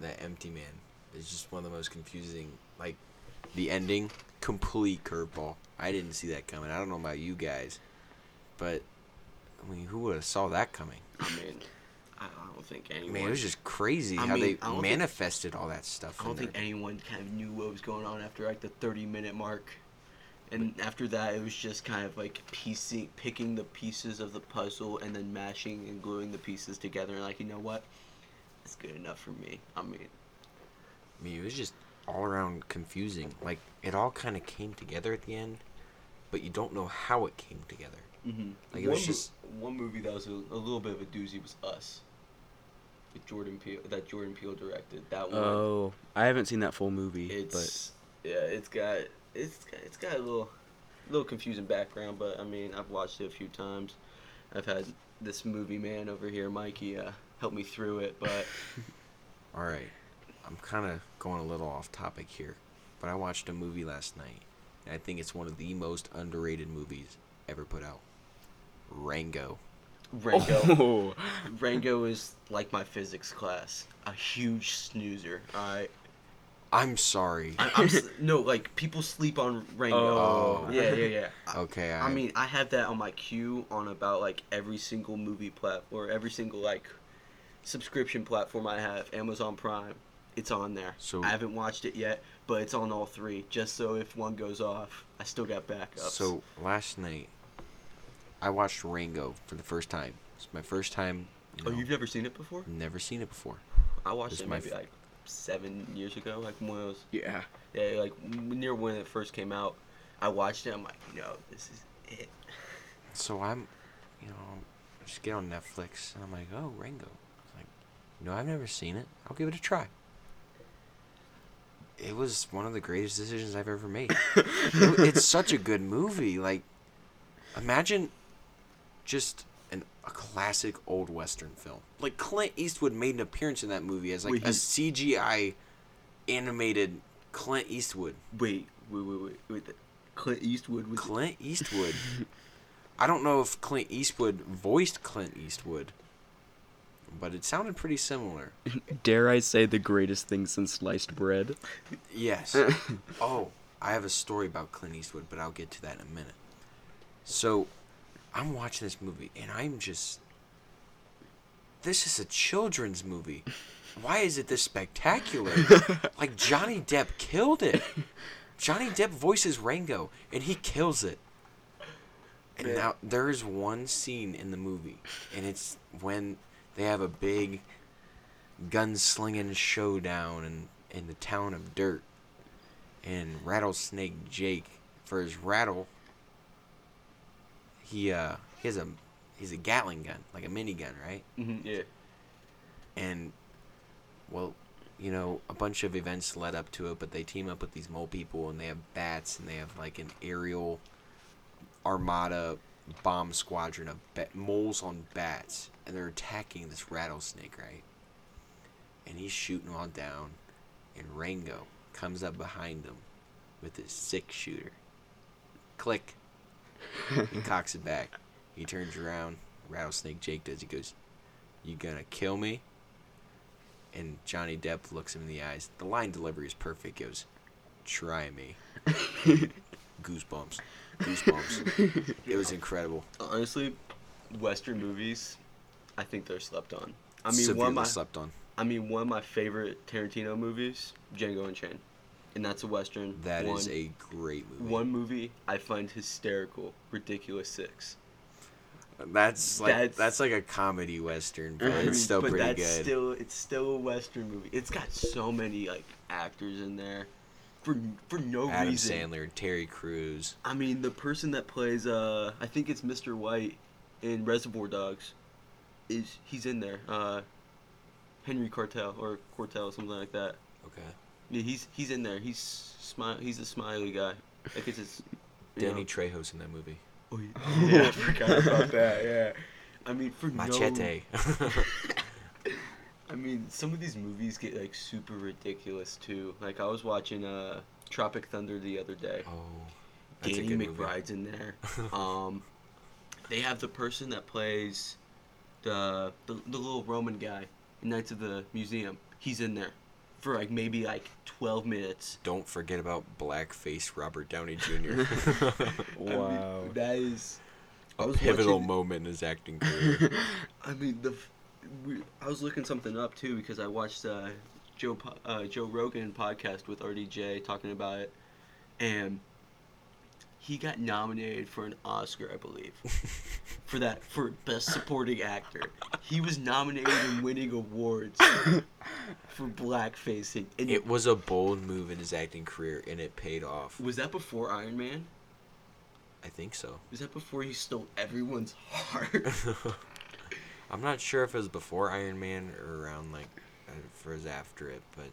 that Empty Man is just one of the most confusing. Like, the ending, complete curveball. I didn't see that coming. I don't know about you guys, but I mean, who would have saw that coming? I mean, I don't think anyone. Man, it was just crazy I how mean, they don't think- manifested all that stuff. I don't in think there. anyone kind of knew what was going on after like the 30 minute mark. And after that, it was just kind of like piecing, picking the pieces of the puzzle and then mashing and gluing the pieces together. And like, you know what? It's good enough for me. I mean, I mean, it was just all around confusing. Like, it all kind of came together at the end, but you don't know how it came together. mm-hmm. Like, it one, was just- mo- one movie that was a, a little bit of a doozy was Us. With Jordan Peele, that Jordan Peele directed. That one. Oh, I haven't seen that full movie, It's yeah, it's got it's got, it's got a little little confusing background, but I mean I've watched it a few times. I've had this movie man over here, Mikey, uh, help me through it, but All right, I'm kind of going a little off topic here, but I watched a movie last night, and I think it's one of the most underrated movies ever put out. Rango. Rango Oh, Rango is like my physics class, a huge snoozer. All right, I'm sorry. I, I'm no like people sleep on Rango. Oh. Yeah, yeah, yeah. I- Okay, I I- mean, I have that on my queue on about like every single movie platform, every single like subscription platform I have. Amazon Prime, it's on there. So- I haven't watched it yet, but it's on all three. Just so if one goes off, I still got backups. So last night, I watched Rango for the first time. It's my first time. You oh, you've never seen it before? never seen it before. I watched it maybe f- like seven years ago, like when it was yeah. yeah, like near when it first came out. I watched it. I'm like, no, this is it. So I'm, you know, I just get on Netflix and I'm like, oh, Rango. No, I've never seen it. I'll give it a try. It was one of the greatest decisions I've ever made. It- it's such a good movie. Like, imagine just an, a classic old western film. Like Clint Eastwood made an appearance in that movie as like Wait, a CGI animated Clint Eastwood. Wait, wait, wait, wait, wait. Clint Eastwood was Clint Eastwood. I don't know if Clint Eastwood voiced Clint Eastwood, but it sounded pretty similar. Dare I say the greatest thing since sliced bread? Yes. oh, I have a story about Clint Eastwood, but I'll get to that in a minute. So, I'm watching this movie, and I'm just. This is a children's movie. Why is it this spectacular? like, Johnny Depp killed it. Johnny Depp voices Rango, and he kills it. And Man. now, there is one scene in the movie, and it's when they have a big gunslinging showdown in, in the town of Dirt. And Rattlesnake Jake, for his rattle, he uh he has a he's a Gatling gun, like a minigun, right? Mm-hmm, yeah. And well, you know, a bunch of events led up to it, but they team up with these mole people and they have bats and they have like an aerial armada bomb squadron of ba- moles on bats and they're attacking this rattlesnake, right? And he's shooting them all down and Rango comes up behind him with his six shooter. Click. he cocks it back. He turns around. Rattlesnake Jake does. He goes, "You gonna kill me?" And Johnny Depp looks him in the eyes. The line delivery is perfect. He goes, "Try me." Goosebumps. Goosebumps. it was incredible. Honestly, Western movies, I think they're slept on. I mean, Severely one of my, slept on. I mean, one of my favorite Tarantino movies, Django Unchained, and that's a Western. That is one, a great movie. one movie I find hysterical. Ridiculous Six. That's like That's- that's, like a comedy western, but it's still but pretty that's good. Still, it's still a Western movie. It's got so many like actors in there, for for no Adam reason. Sandler, Terry Crews. I mean, the person that plays, uh, I think it's Mr. White in Reservoir Dogs, is he's in there. Uh, Henry Cartel or Cortel, something like that. Okay. Yeah, he's he's in there. He's smile. He's a smiley guy. Like it's his. Danny know. Trejo's in that movie. Oh, yeah, yeah, I forgot about that. Yeah. I mean, for Machete. no. I mean, some of these movies get like super ridiculous too. Like I was watching uh Tropic Thunder the other day. oh, that's Danny good movie. McBride's in there. um, they have the person that plays the, the the little Roman guy in Knights of the Museum. He's in there for like maybe like twelve minutes. Don't forget about blackface Robert Downey Jr. I mean, that is a pivotal watching- moment in his acting career. I mean the. We, I was looking something up too because I watched uh, Joe uh, Joe Rogan podcast with RDJ talking about it, and he got nominated for an Oscar, I believe, for that for best supporting actor. He was nominated and winning awards for blackfacing. And it was a bold move in his acting career, and it paid off. was that before Iron Man? I think so. Was that before he stole everyone's heart? I'm not sure if it was before Iron Man or around like, uh, if it was after it, but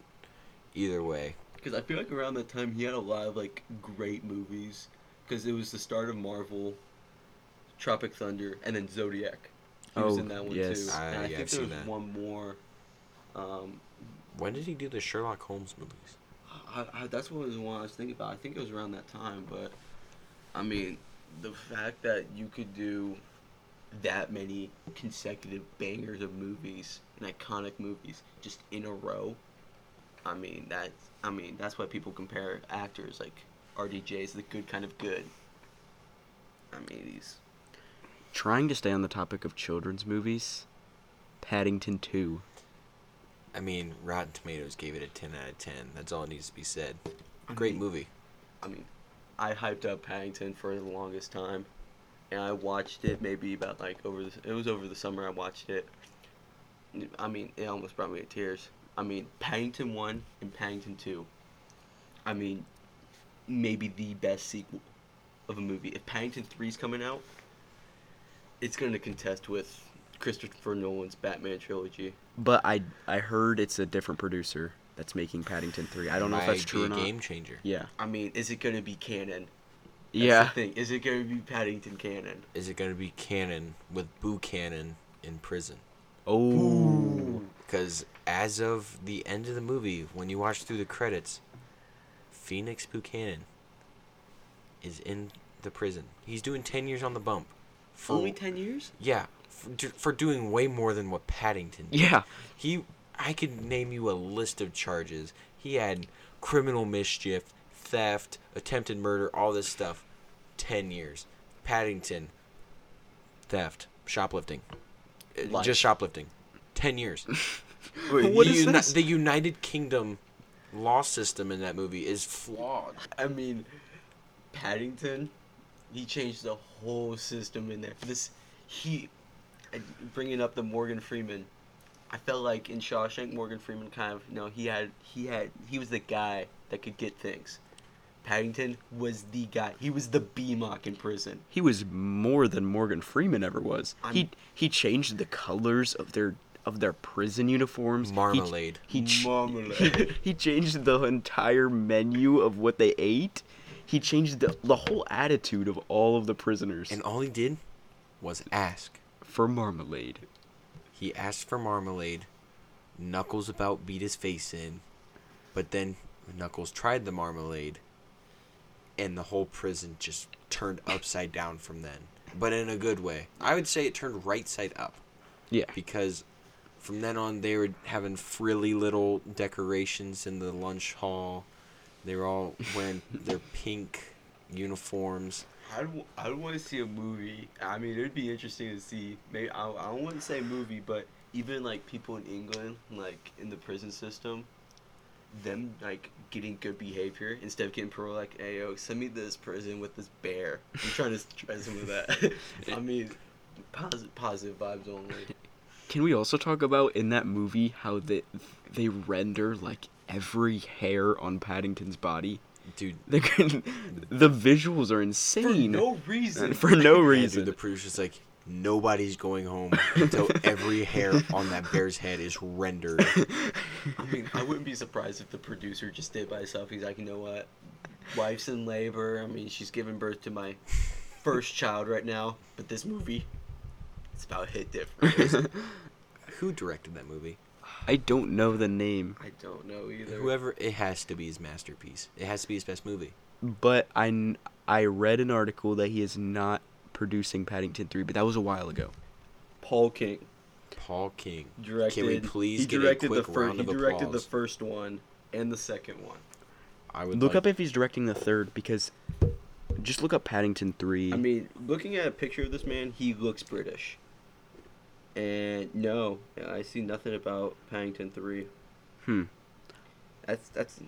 either way, Because I feel like around that time he had a lot of like great movies. Because it was the start of Marvel, Tropic Thunder, and then Zodiac. He was Oh, in that one yes. too. I- and I yeah, think I've there seen was that. one more. Um, when did he do the Sherlock Holmes movies? I, I, that's what was the one I was thinking about. I think it was around that time, but I mean, the fact that you could do that many consecutive bangers of movies and iconic movies just in a row. I mean that's I mean that's why people compare actors like RDJ is the good kind of good. I mean he's Trying to stay on the topic of children's movies, Paddington 2. I mean, Rotten Tomatoes gave it a 10 out of 10. That's all it needs to be said. Great mean, movie. I mean, I hyped up Paddington for the longest time, and I watched it maybe about like over the. It was over the summer I watched it. I mean, it almost brought me to tears. I mean, Paddington one and Paddington two. I mean, maybe the best sequel of a movie. If Paddington 3 is coming out, it's going to contest with Christopher Nolan's Batman trilogy. But I I heard it's a different producer that's making Paddington 3. I don't know if that's true or a not. game changer. Yeah. I mean, is it going to be canon? That's yeah. The thing. Is it going to be Paddington canon? Is it going to be canon with Buchanan in prison? Oh. Because as of the end of the movie, when you watch through the credits, Phoenix Buchanan is in the prison. He's doing 10 years on the bump. For, Only ten years? Yeah, for, for doing way more than what Paddington did. Yeah. He, I could name you a list of charges. He had criminal mischief, theft, attempted murder, all this stuff. Ten years. Paddington, theft, shoplifting, Uh, Life. just shoplifting. Ten years. Wait, What The is uni- this? The United Kingdom law system in that movie is flawed. I mean, Paddington, he changed the whole system in there. This, he, bringing up the Morgan Freeman, I felt like in Shawshank, Morgan Freeman kind of, you know, he had, he had, he was the guy that could get things. Paddington was the guy. He was the B mock in prison. He was more than Morgan Freeman ever was. He I'm- he changed the colors of their of their prison uniforms. He- Marmalade. He, ch- Marmalade. He, he changed the entire menu of what they ate. He changed the, the whole attitude of all of the prisoners And all he did was ask. for marmalade. He asked for marmalade. Knuckles about beat his face in. But then Knuckles tried the marmalade. And the whole prison just turned upside down from then. But in a good way. I would say it turned right side up. Yeah. Because from then on, they were having frilly little decorations in the lunch hall. They were all wearing their pink uniforms. I would, I would want to see a movie. I mean, it would be interesting to see. Maybe I, I don't want to say movie, but even like people in England, like in the prison system, them like getting good behavior instead of getting parole. Like, hey, yo, send me this prison with this bear. I'm trying to try some of that. I mean, positive, positive vibes only. Can we also talk about in that movie how they they render like every hair on Paddington's body? Dude, They the visuals are For insane. no reason. For no Yeah, reason. dude, the producer's like, nobody's going home until every hair on that bear's head is rendered. I mean, I wouldn't be surprised if the producer just did by himself. He's like, you know what? Wife's in labor. I mean, she's giving birth to my first child right now. But this movie, it's about hit different. Who directed that movie? I don't know the name, I don't know either. Whoever, it has to be his masterpiece. It has to be his best movie. but I, I read an article that he is not producing Paddington 3, but that was a while ago. Paul King Paul King. directed. Can we please he get a directed quick the first. round He of directed the first one and the second one. I would Look like- up if he's directing the third because just look up Paddington 3. I mean, looking at a picture of this man, he looks British. And no, I see nothing about Paddington Three. hmm. That's that's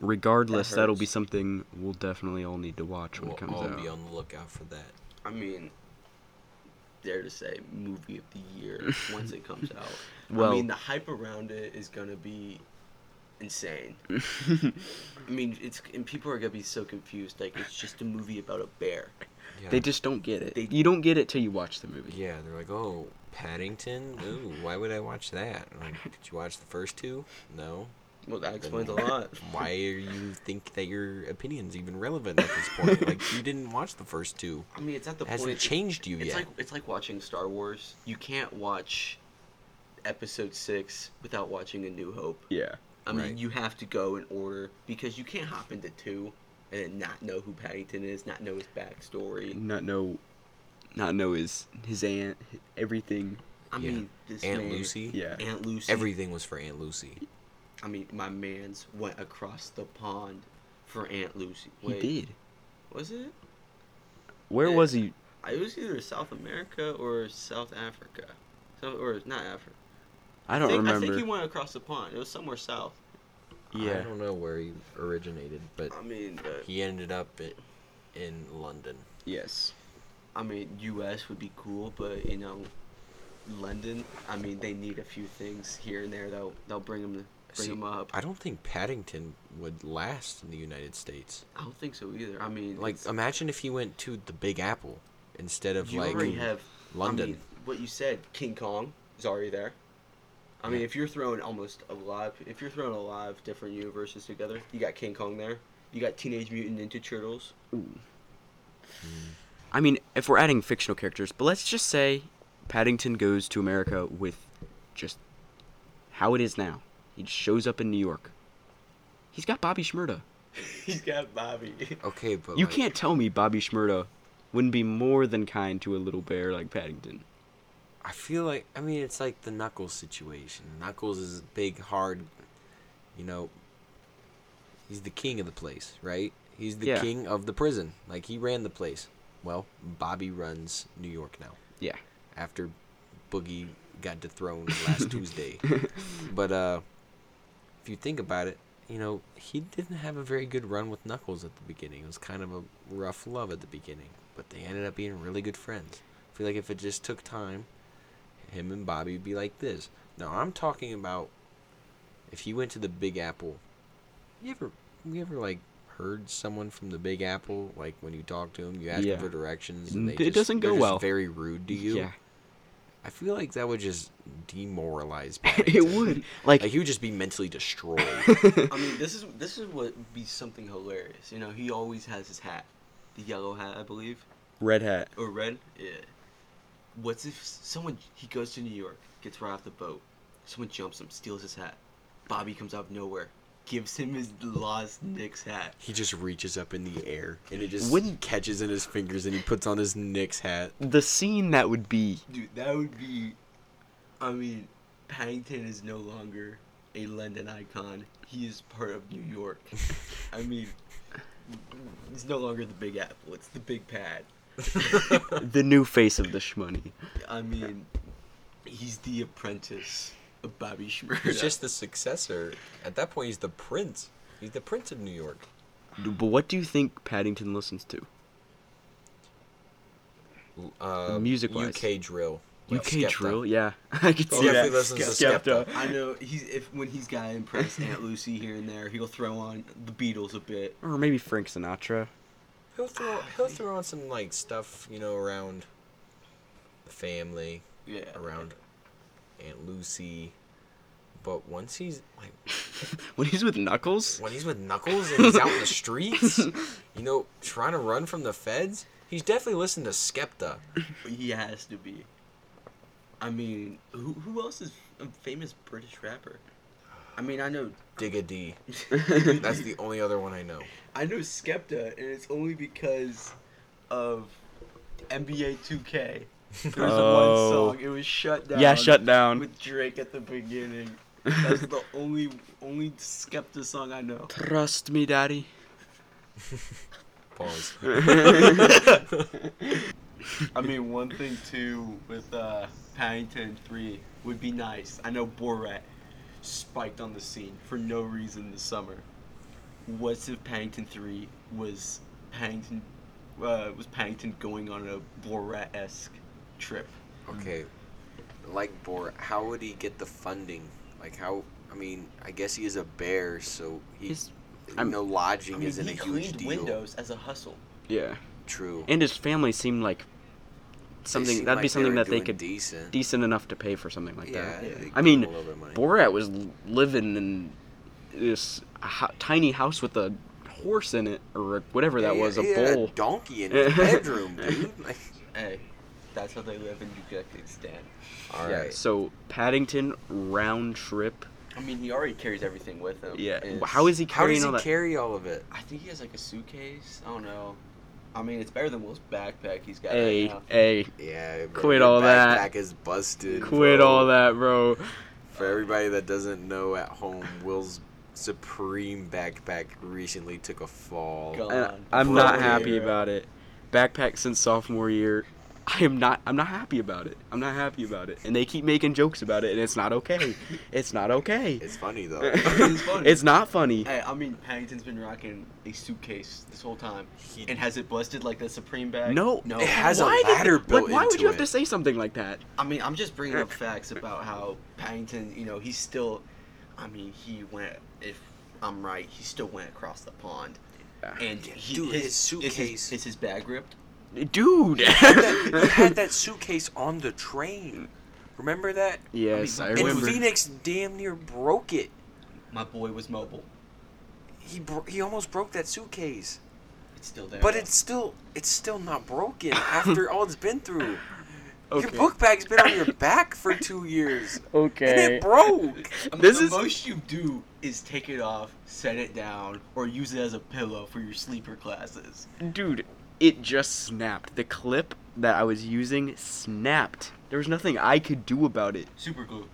Regardless, That that'll be something we'll definitely all need to watch when We'll it comes all out. be on the lookout for that. I mean, dare to say, movie of the year once it comes out. Well- I mean, the hype around it is gonna be insane. I mean, it's and people are gonna be so confused. Like, it's just a movie about a bear. Yeah. They just don't get it. They- you don't get it till you watch the movie. Yeah, they're like, oh, Paddington? Ooh, why would I watch that? Like, did you watch the first two? No. Well, that explains a lot. Why you think that your opinion's even relevant at this point? like, you didn't watch the first two. I mean, it's at the It hasn't point. changed you It's yet. like it's like watching Star Wars. You can't watch Episode Six without watching A New Hope. Yeah. I mean, Right. you have to go in order because you can't hop into two and then not know who Paddington is, not know his backstory. Not know, not know his his aunt, everything. I Yeah. mean, this Aunt man, Lucy? Yeah. Aunt Lucy. Everything was for Aunt Lucy. I mean, my man's went across the pond for Aunt Lucy. He did. Was it? Where Yeah. was he? I it was either South America or South Africa. So, or not Africa. I don't think, remember. I think he went across the pond. It was somewhere south. Yeah. I don't know where he originated, but I mean, uh, he ended up i- in London. Yes. I mean, U.S. would be cool, but you know, London. I mean, they need a few things here and there. They'll they'll bring them bring See, them up. I don't think Paddington would last in the United States. I don't think so either. I mean, Like, imagine if he went to the Big Apple instead of you like already have London. I mean, what you said, King Kong is already there. I mean, if you're throwing almost a lot, if you're throwing a lot of different universes together, you got King Kong there. You got Teenage Mutant Ninja Turtles. Mm. I mean, if we're adding fictional characters, but let's just say Paddington goes to America with just how it is now. He just shows up in New York. He's got Bobby Shmurda. He's got Bobby. okay, but You like, can't tell me Bobby Shmurda wouldn't be more than kind to a little bear like Paddington. I I feel like I mean it's like the Knuckles situation. Knuckles is big, hard. You know, he's the king of the place, right? He's the Yeah. king of the prison. Like he ran the place. Well, Bobby runs New York now. Yeah. After Boogie got dethroned last Tuesday. But uh if you think about it, you know, he didn't have a very good run with Knuckles at the beginning. It was kind of a rough love at the beginning, but they ended up being really good friends. I feel like if it just took time, him and Bobby would be like this. Now I'm talking about if you went to the Big Apple. You ever, you ever like heard someone from the Big Apple like when you talk to them, you ask Yeah. them for directions, and they It just, doesn't go well. Very rude to you. Yeah. I feel like that would just demoralize. People. It would. Like, Like he would just be mentally destroyed. I mean, this is this is what would be something hilarious. You know, he always has his hat, the yellow hat, I believe, red hat. or red. Yeah. What's if someone he goes to New York, gets right off the boat, someone jumps him, steals his hat. Bobby comes out of nowhere, gives him his lost Knicks hat. he just reaches up in the air and it just Wouldn't- catches in his fingers and he puts on his Knicks hat. The scene that would be. Dude, that would be. I mean, Paddington is no longer a London icon. He is part of New York. I mean, it's no longer the Big Apple. It's the Big Pad. the new face of the shmoney. I mean, he's the apprentice of Bobby Shmurda. He's just the successor. At that point, he's the prince. He's the prince of New York. But what do you think Paddington listens to? Uh, Music-wise. UK drill. Like UK Skepta. drill? Yeah, I could see that. definitely listens to Skepta. Skepta. I know he's if when he's got to impress Aunt Lucy here and there, he'll throw on the Beatles a bit. Or maybe Frank Sinatra. He'll throw he'll throw on some like stuff you know around the family, Yeah. around Aunt Lucy. But once he's like when he's with Knuckles? when he's with Knuckles and he's out in the streets, you know, trying to run from the feds, he's definitely listening to Skepta. He has to be. I mean, who who else is a famous British rapper? I mean, I know Digga D. That's the only other one I know. I know Skepta, and it's only because of NBA 2K. There was Oh. one song. It was shut down. Yeah, shut down. with Drake at the beginning. That's the only only Skepta song I know. Trust me, daddy. Pause. I mean, one thing too with uh, Paddington Three would be nice. I know Borat spiked on the scene for no reason this summer. What's if Paddington Three was Paddington uh, was Paddington going on a Borat esque trip? Mm. Okay, like Bor, how would he get the funding? Like how? I mean, I guess he is a bear, so he, He's- I'm- know, lodging I mean, isn't he a huge cleaned deal. windows as a hustle. Yeah. True. And his family seemed like something seemed that'd like be something were that they could decent. decent enough to pay for something like yeah, that. Yeah. I mean, a little bit of money. Borat was living in this ho- tiny house with a horse in it or a- whatever that Yeah, was, a he had bull. donkey in his bedroom, dude. Like, Hey, that's how they live in Uzbekistan. all yeah. right. So Paddington round trip. I mean, he already carries everything with him. Yeah. It's- How is he carrying all that? How carrying does he all carry all of it? I think he has like a suitcase. I don't know. I mean, it's better than Will's backpack he's got hey, right now. hey, Yeah, bro, Quit your all that. Backpack is busted. quit bro. all that, bro. For everybody that doesn't know at home, Will's Supreme backpack recently took a fall. Gone. I'm not happy about it. Backpack since sophomore year. I am not. I'm not happy about it. I'm not happy about it. And they keep making jokes about it, and it's not okay. It's not okay. It's funny though. It's funny. It's not funny. Hey, I mean, Paddington's been rocking a suitcase this whole time. He- And has it busted like the Supreme bag? No, No. It has a Why did- ladder built Like, why would into you have to say something like that? I mean, I'm just bringing up facts about how Paddington, you know, he's still. I mean, he went. If I'm right, he still went across the pond. And he, dude, his, his suitcase- Is his, is his bag ripped? Dude. he, had that, he had that suitcase on the train. Remember that? yes, I I, mean, And. Phoenix damn near broke it. My boy was mobile. He bro- he almost broke that suitcase. It's still there. But though. it's still it's still not broken after all it's been through. Your Okay. book bag's been on your back for two years. Okay. And it broke. I mean, This the is- most you do is take it off, set it down, or use it as a pillow for your sleeper classes. Dude, it just snapped. The clip that I was using snapped. There was nothing I could do about it. Super glue.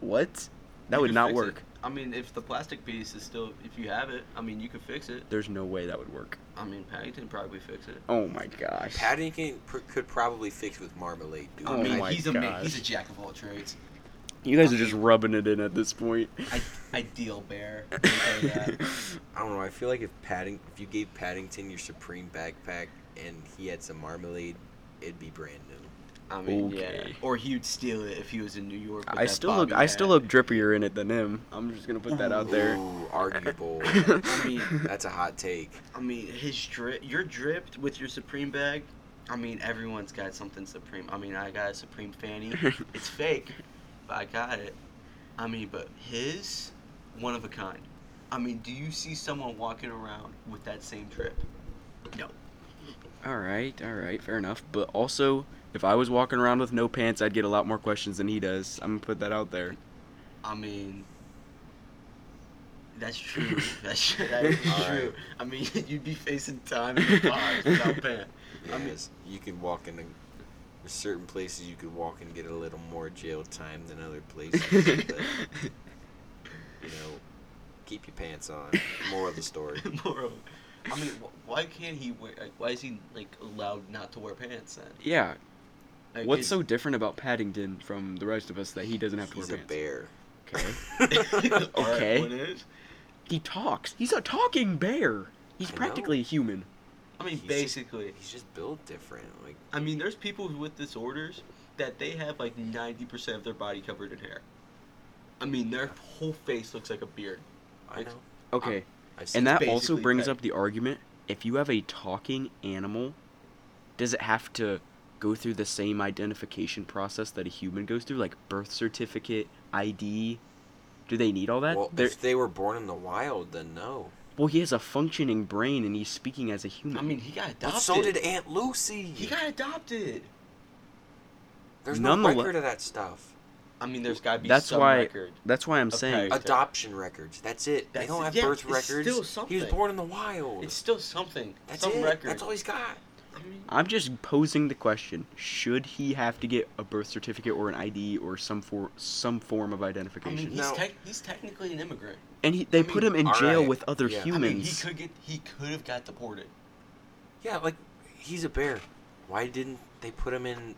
What? That You would could not fix work. It. I mean, if the plastic piece is still, if you have it, I mean, you could fix it. There's no way that would work. I mean, Paddington probably fix it. Oh my gosh. Paddington pr- could probably fix with marmalade, dude. I Oh mean, my he's a man, gosh. he's a jack of all trades. You guys are just rubbing it in at this point. I, ideal bear. I'll tell you that. I don't know. I feel like if Padding, if you gave Paddington your Supreme backpack and he had some marmalade, it'd be brand new. I mean, yeah. Or he would steal it if he was in New York. with I that still look Bobby I still look drippier in it than him. I'm just gonna put that out there. Ooh, arguable. I mean, That's a hot take. I mean, his drip. You're dripped with your Supreme bag. I mean, everyone's got something Supreme. I mean, I got a Supreme fanny. it's fake, but I got it. I mean, but his, one of a kind. I mean, do you see someone walking around with that same drip? No. All right, all right, fair enough. But also, if I was walking around with no pants, I'd get a lot more questions than he does. I'm gonna put that out there. I mean, that's true. That's that is true. right. I mean, you'd be facing time in the bars without pants. I mean- Yes, you could walk in. A, there's certain places you could walk and get a little more jail time than other places. but, you know, keep your pants on. More of the story. More of- I mean, why can't he wear? Like, why is he like allowed not to wear pants then? yeah. Like, What's so different about Paddington from the rest of us that he doesn't have to wear pants? He's a bear. Okay. Okay. what is? He talks. He's a talking bear. He's I know. practically a human. I mean, He's just- basically. He's just built different. Like I mean, there's people with disorders that they have like 90% of their body covered in hair. I mean, their whole face looks like a beard. I Like, know. Okay. I've And that also brings that. up the argument if you have a talking animal, does it have to go through the same identification process that a human goes through, like birth certificate, ID? Do they need all that? Well, They're- if they were born in the wild, then no. Well, he has a functioning brain and he's speaking as a human. I mean, he got adopted. But so did Aunt Lucy. he got adopted. There's no Nonetheless- record of that stuff. I mean, there's got to be That's some why- record. That's why I'm Okay. saying. Uh, Adoption records. That's it. they don't it. have Yeah, birth it's records. still He was something. born in the wild. It's still something. That's some it. record. That's all he's got. I mean, I'm just posing the question: Should he have to get a birth certificate or an ID or some for some form of I identification? mean, he's, No. tec- he's technically an immigrant. and he, they I put mean, him in jail right, with other yeah. Humans. I mean, he could get. He could have got deported. Yeah, like he's a bear. Why didn't they put him in,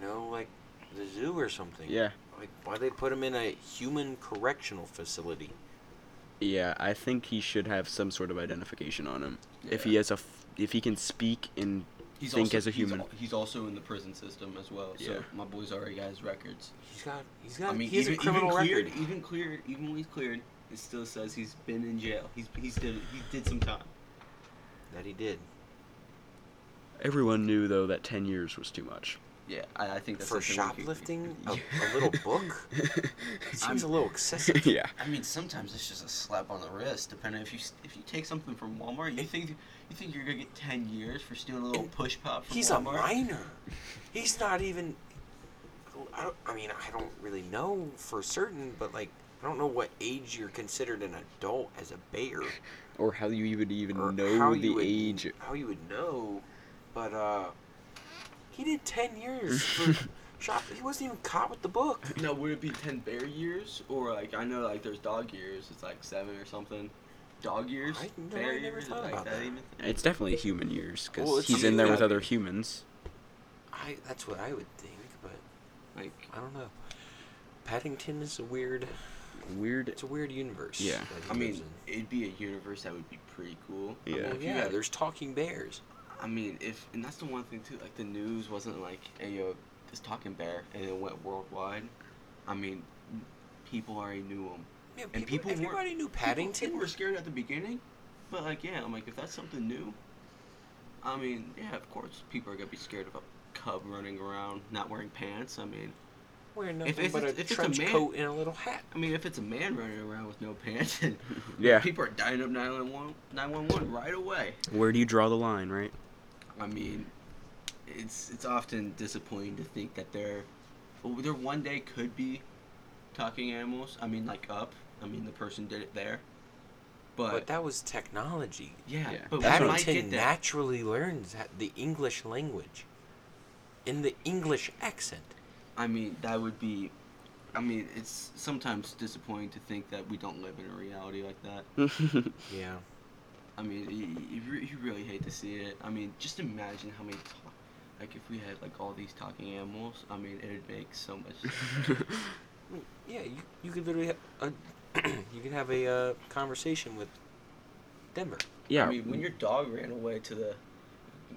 you know, like the zoo or something? yeah, Like why they put him in a human correctional facility? yeah. I think he should have some sort of identification on him. If he has a, f- if he can speak and He's think also, as a he's human. al- He's, also in the prison system as well. So my boy's already got his records. He's got. He's got. I mean, he has even, a criminal even cleared, record. even cleared, even when he's cleared, it still says he's been in jail. He's he's did he did some time. That he did everyone knew though that ten years was too much. Yeah, I, I think that's for something we could- shoplifting a, a little book. It seems a little excessive. yeah. I mean, sometimes it's just a slap on the wrist. Depending if you if you take something from Walmart, you think you think you're gonna get ten years for stealing a little push pop from He's a minor. He's not even. I, don't, I mean, I don't really know for certain, but like, I don't know what age you're considered an adult as a bear, Or how you even even or know how the would, age. How you would know, but uh, he did ten years for shop. He wasn't even caught with the book. No, would it be ten bear years or like I know like there's dog years. It's like seven or something. Dog years, I- no, bear I never years, thought like about that. even. It's definitely human years because Well, he's in there with other humans. I that's what I would think, but Like I don't know. Paddington is a weird. Weird. It's a weird universe. Yeah. I mean, in. it'd be a universe that would be pretty cool. I Yeah. mean, Well, yeah. had- There's talking bears. I mean, if and that's the one thing too. Like the news wasn't like, "Hey yo, this talking bear," and it went worldwide. I mean, people already knew him. Yeah, And people weren't- everybody knew Paddington. People, were scared at the beginning, but like, yeah, I'm like, if that's something new, I mean, yeah, of course, people are gonna be scared of a cub running around not wearing pants. I mean, Wearing If nothing it's- but a if it's a trench man- coat and a little hat. I mean, if it's a man running around with no pants, and Yeah. people are dialing up 911, 911 right away. Where do you draw the line, right? I mean, it's it's often disappointing to think that they're, well, there one day could be talking animals. I mean, like up. I mean, the person did it there, but, But that was technology. yeah, Yeah. but we might Paddington get that. naturally learns the English language. in the English accent. I mean, that would be. I mean, it's sometimes disappointing to think that we don't live in a reality like that. Yeah. I mean, you, you, really hate to see it. I mean, just imagine how many, ta- like, if we had like all these talking animals. I mean, it'd make so much. I mean, yeah, you, you could literally have a, you can have a uh, conversation with Denver. yeah. I mean, when your dog ran away to the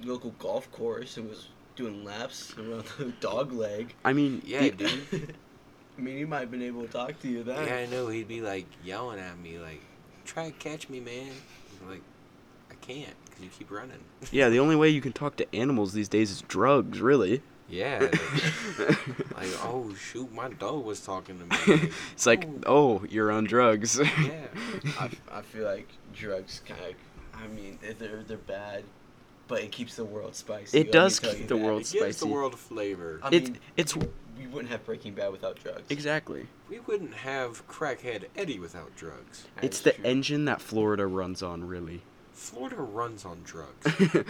local golf course and was doing laps around the dog leg. I mean, Yeah, the- dude. I mean, he might have been able to talk to you then. Yeah, I know. He'd be like yelling at me, like, "Try to catch me, man!" I'm like, I can't because you keep running. yeah, the only way you can talk to animals these days is drugs, really. Yeah. Like, oh shoot, my dog was talking to me. It's like, oh, you're on drugs. yeah. I, I feel like drugs kind of. I mean, they're they're bad, but it keeps the world spicy. It does keep the that. world It gives the world flavor. I It, mean, it's we wouldn't have Breaking Bad without drugs. exactly. We wouldn't have crackhead Eddie without drugs. That It's the true. engine that Florida runs on, really. Florida runs on drugs.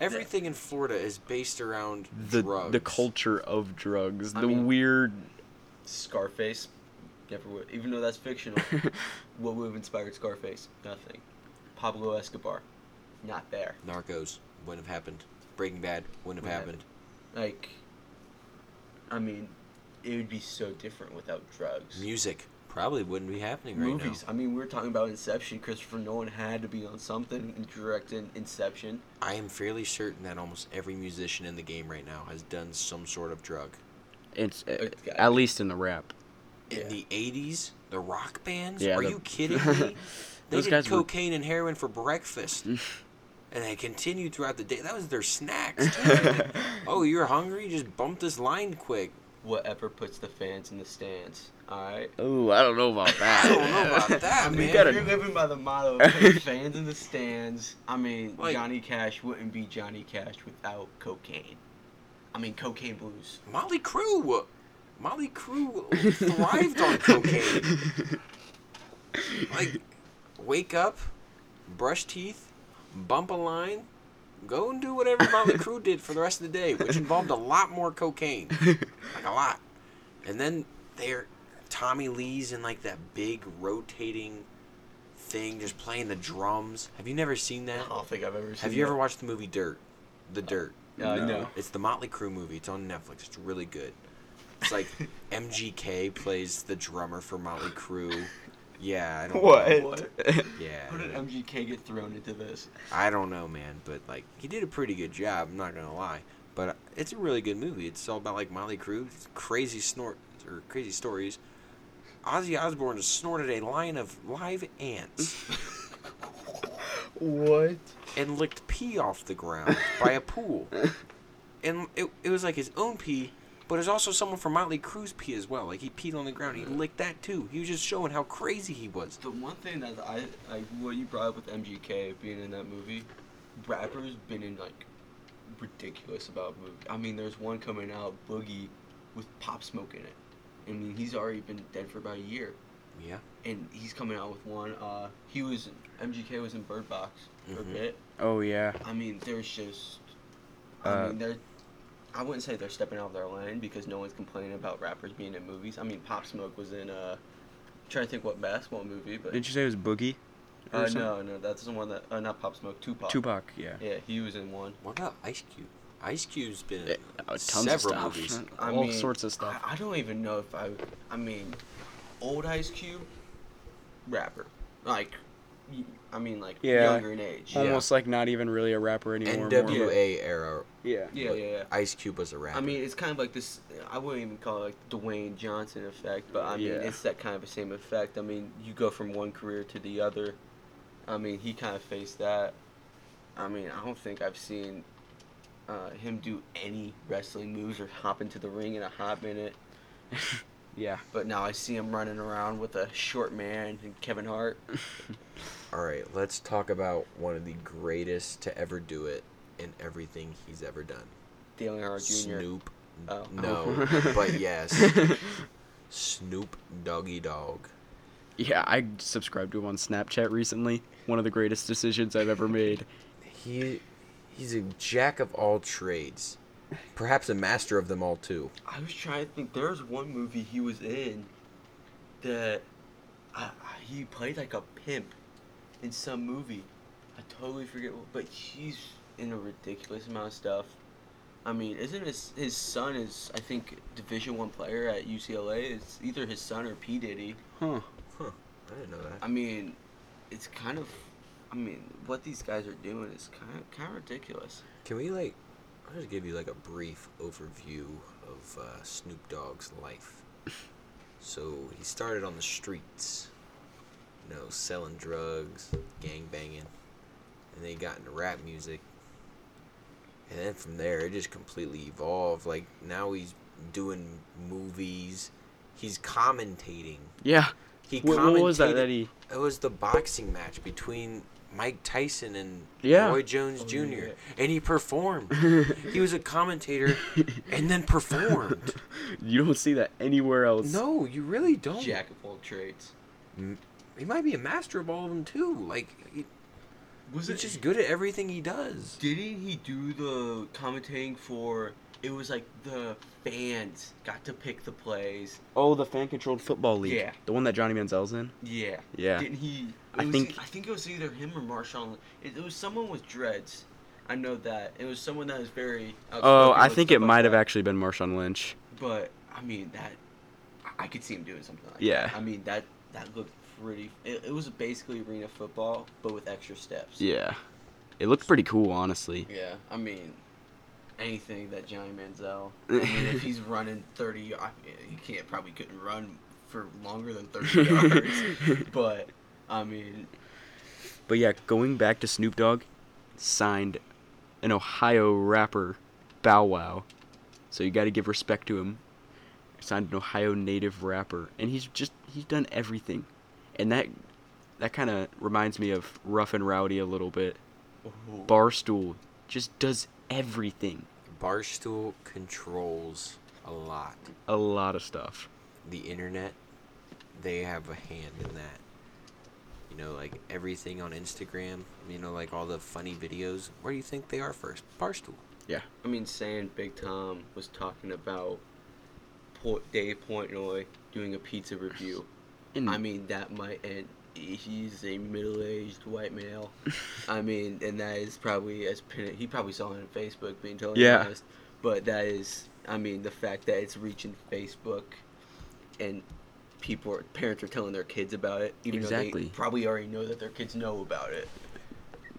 Everything in Florida is based around the drugs. the culture of drugs, I the mean- weird. Scarface, never would. Even though that's fictional, what would have inspired Scarface? Nothing. Pablo Escobar, not there. Narcos wouldn't have happened. Breaking Bad wouldn't have Wouldn't happened. Like, I mean, it would be so different without drugs. Music probably wouldn't be happening right Movies. I mean, we were talking about Inception. Christopher Nolan had to be on something and directing Inception. I am fairly certain that almost every musician in the game right now has done some sort of drug. It's uh, at least in the rap. In Yeah. the 80s, the rock bands? Yeah, Are the- you kidding me? They Those did guys were- cocaine and heroin for breakfast. and they continued throughout the day. That was their snacks. too. oh, you're hungry? Just bump this line quick. Whatever puts the fans in the stands. All right. Oh, I don't know about that. I don't know about that, I mean, man. if you're living by the motto of fans in the stands, I mean, Like- Johnny Cash wouldn't be Johnny Cash without cocaine. I mean, cocaine blues. Motley Crue. Motley Crue thrived on cocaine. Like, wake up, brush teeth, bump a line, go and do whatever Motley Crue did for the rest of the day, which involved a lot more cocaine. Like, a lot. And then they're. Tommy Lee's in, like, that big rotating thing, just playing the drums. Have you never seen that? I don't think I've ever seen Have you ever watched the movie Dirt? The Dirt. Uh, No. no. It's the Motley Crue movie. It's on Netflix. It's really good. It's like MGK plays the drummer for Motley Crue. Yeah, I don't What? Know. What? Yeah, How did MGK get thrown into this? I don't know, man, but like he did a pretty good job. I'm not gonna lie, but uh, it's a really good movie. It's all about like Motley Crue, it's crazy snort or crazy stories. Ozzy Osbourne snorted a line of live ants what? and licked pee off the ground by a pool. And it, it was like his own pee, but it was also someone from Motley Crue's pee as well. Like he peed on the ground, he licked that too. He was just showing how crazy he was. The one thing that I like, what you brought up with MGK being in that movie, rappers been in like ridiculous about movie. I mean, there's one coming out, Boogie, with Pop Smoke in it. I mean, he's already been dead for about a year, Yeah. and he's coming out with one. Uh, he was MGK was in Bird Box for Mhm. a bit. Oh yeah. I mean, there's just, I Uh, mean, they're. I wouldn't say they're stepping out of their lane because no one's complaining about rappers being in movies. I mean, Pop Smoke was in uh, trying to think what basketball movie, but Didn't you say it was Boogie? uh, something? no, no, that's the one that uh, not Pop Smoke, Tupac. Tupac. Yeah. Yeah, he was in one. What about Ice Cube? Ice Cube's been in uh, tons several of stuff. movies. I All mean, sorts of stuff. I, I don't even know if I. I mean, old Ice Cube, rapper, like, I mean, like Yeah. younger in age. Yeah. Almost like not even really a rapper anymore. more- NWA era. Yeah. Yeah, yeah, yeah. Ice Cube was a rapper. I mean, it's kind of like this. I wouldn't even call it like Dwayne Johnson effect, but I mean, Yeah. it's that kind of the same effect. I mean, you go from one career to the other. I mean, he kind of faced that. I mean, I don't think I've seen uh, him do any wrestling moves or hop into the ring in a hot minute. Yeah. But now I see him running around with a short man and Kevin Hart. All right, let's talk about one of the greatest to ever do it in everything he's ever done. Dale Earnhardt Jr. Snoop. Oh. No, but yes. Snoop Doggy Dogg. Yeah, I subscribed to him on Snapchat recently. One of the greatest decisions I've ever made. He he's a jack of all trades. Perhaps a master of them all too. I was trying to think. There was one movie he was in that I, I- he played like a pimp in some movie. I totally forget what, but he's in a ridiculous amount of stuff. I mean, isn't his his son is I think Division One player at UCLA? It's either his son or P Diddy. Huh. Huh. I didn't know that. I mean, it's kind of, I mean, what these guys are doing is kind of kind of ridiculous. Can we like? I'll just give you like a brief overview of uh, Snoop Dogg's life. So he started on the streets, you know, selling drugs, gang banging, and then he got into rap music. And then from there, it just completely evolved. Like now he's doing movies. He's commentating. Yeah. He What, what was that commentated- that he? It was the boxing match between Mike Tyson and Yeah. Roy Jones Oh, Jr. yeah. And he performed. he was a commentator and then performed. you don't see that anywhere else. No, you really don't. Jack of all trades. He might be a master of all of them too. Like he, Was he's just good at everything he does. Didn't he do the commentating for? It was like the fans got to pick the plays. Oh, the fan-controlled football league. Yeah. The one that Johnny Manziel's in. Yeah. Yeah. Didn't he? I was think- I think it was either him or Marshawn. It, it was someone with dreads. I know that it was someone that was very. Oh, I think it might have that. actually been Marshawn Lynch. But I mean that, I- I could see him doing something like Yeah. that. I mean that that looked pretty. It, it was basically arena football, but with extra steps. Yeah. It looked pretty cool, honestly. Yeah, I mean, anything that Johnny Manziel. I mean, if he's running thirty, I, he can't probably couldn't run for longer than thirty yards. But I mean, But yeah, going back to Snoop Dogg, signed an Ohio rapper, Bow Wow. So you got to give respect to him. Signed an Ohio native rapper, and he's just he's done everything, and that that kind of reminds me of Rough and Rowdy a little bit. ooh, Barstool just does everything, Barstool controls a lot. a lot of stuff. The internet, they have a hand in that. You know, like everything on Instagram. You know, like all the funny videos. Where do you think they are first? Barstool. Yeah. I mean, saying Big Tom was talking about Po- Dave Portnoy doing a pizza review. And I mean, that might and he's a middle-aged white male. I mean, and that is probably as he probably saw it on Facebook, being totally Yeah. honest. But that is, I mean, the fact that it's reaching Facebook, and people, are, parents are telling their kids about it, even though Exactly. they probably already know that their kids know about it.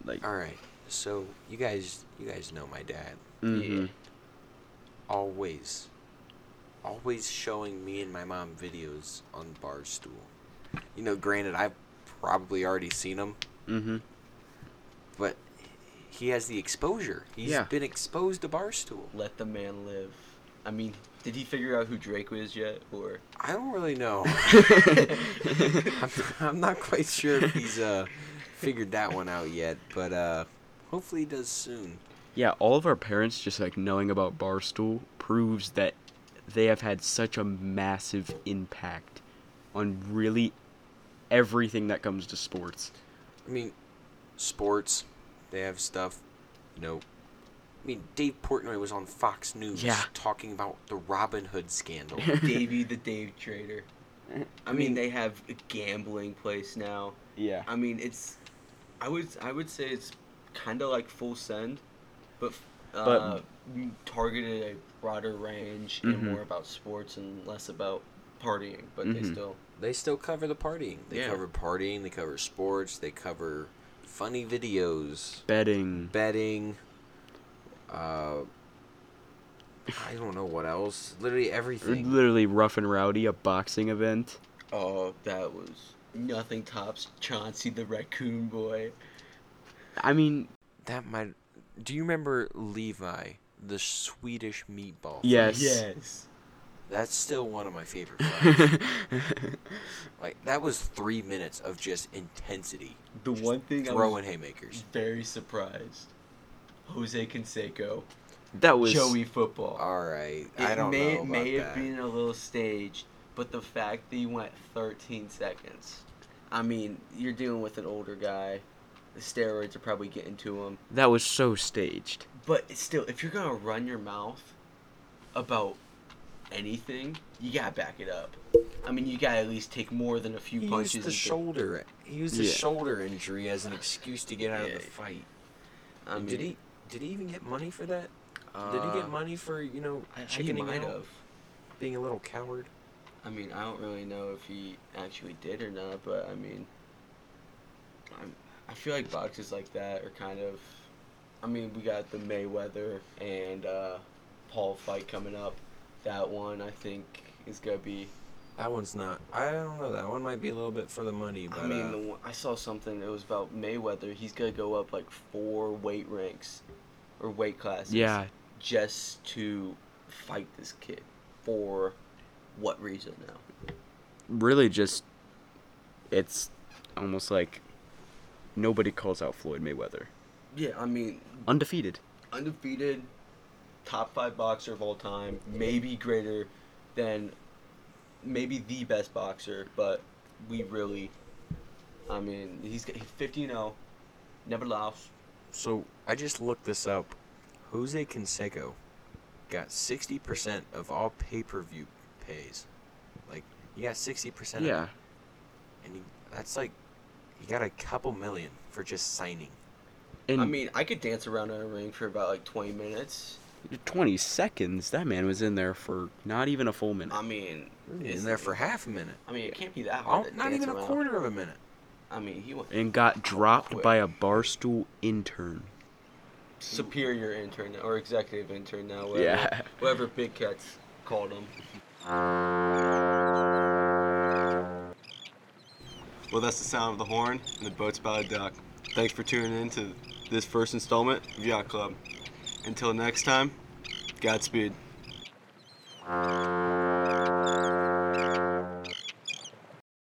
like, All right. So you guys, you guys know my dad. Mm-hmm. Always, always showing me and my mom videos on Barstool. You know, granted, I've probably already seen them, Mhm. but he has the exposure. He's Yeah. been exposed to Barstool. Let the man live. I mean, did he figure out who Drake was yet, or? I don't really know. I'm, I'm not quite sure if he's uh figured that one out yet, but uh hopefully he does soon. Yeah, all of our parents just like knowing about Barstool proves that they have had such a massive impact on really everything that comes to sports. I mean, sports, they have stuff, you know. I mean, Dave Portnoy was on Fox News Yeah. talking about the Robin Hood scandal. Davey the Dave Trader. I mean, mean- they have a gambling place now. Yeah. I mean, it's. I would I would say it's kind of like Full Send, but uh, But- m- targeted a broader range Mhm. and more about sports and less about partying. But they Mhm. still. they still cover the partying. They Yeah. cover partying, they cover sports, they cover funny videos, Betting. betting, uh I don't know what else. Literally everything. Literally rough and rowdy, a boxing event. Oh, that was nothing tops Chauncey the Raccoon Boy. I mean, That might. Do you remember Levi, the Swedish meatball? Yes. Yes. That's still one of my favorite fights. like that was three minutes of just intensity, The Just one thing I throwing was haymakers. very surprised. Jose Canseco, that was Joey Football. All right, It I don't may, know about may that. have been a little staged, but the fact that he went 13 seconds. I mean, you're dealing with an older guy. The steroids are probably getting to him. that was so staged. But still, if you're gonna run your mouth about anything, you gotta back it up. I mean, you gotta at least take more than a few He punches. used the and get- shoulder. He used the Yeah. shoulder injury as an excuse to get out of the fight. I mean, did he? Did he even get money for that? did he uh, get money for you know I, he chickening might out, have. being a little coward? I mean, I don't really know if he actually did or not, but I mean, I'm, I feel like boxes like that are kind of. I mean, we got the Mayweather and uh, Paul fight coming up. That one, I think, is gonna be. That one's not. I don't know. That one might be a little bit for the money, but I mean, uh, the one, I saw something that was about Mayweather. He's gonna go up like four weight ranks, or weight classes. Yeah, Just to fight this kid, for what reason now? really just it's almost like nobody calls out Floyd Mayweather. Yeah, I mean, Undefeated. undefeated, top five boxer of all time, maybe greater than, maybe the best boxer, but we really, I mean, he's 50 0, never lost. so I just looked this up. Jose Canseco got sixty percent of all pay-per-view pays. Like he got sixty percent. Yeah. and he, that's like he got a couple million for just signing. In I mean, I could dance around in a ring for about like 20 minutes. 20 seconds, that man was in there for not even a full minute. I mean, in there for half a minute. I mean, it can't be that Oh, hard. to not dance even a around. quarter of a minute. I mean, he went and got dropped Quick. by a barstool intern. superior intern or executive intern now. Whatever, Yeah. Whatever Big Cats called him. Well, that's the sound of the horn and the boat's about to dock. Thanks for tuning in to this first installment of Yacht Club. Until next time, Godspeed.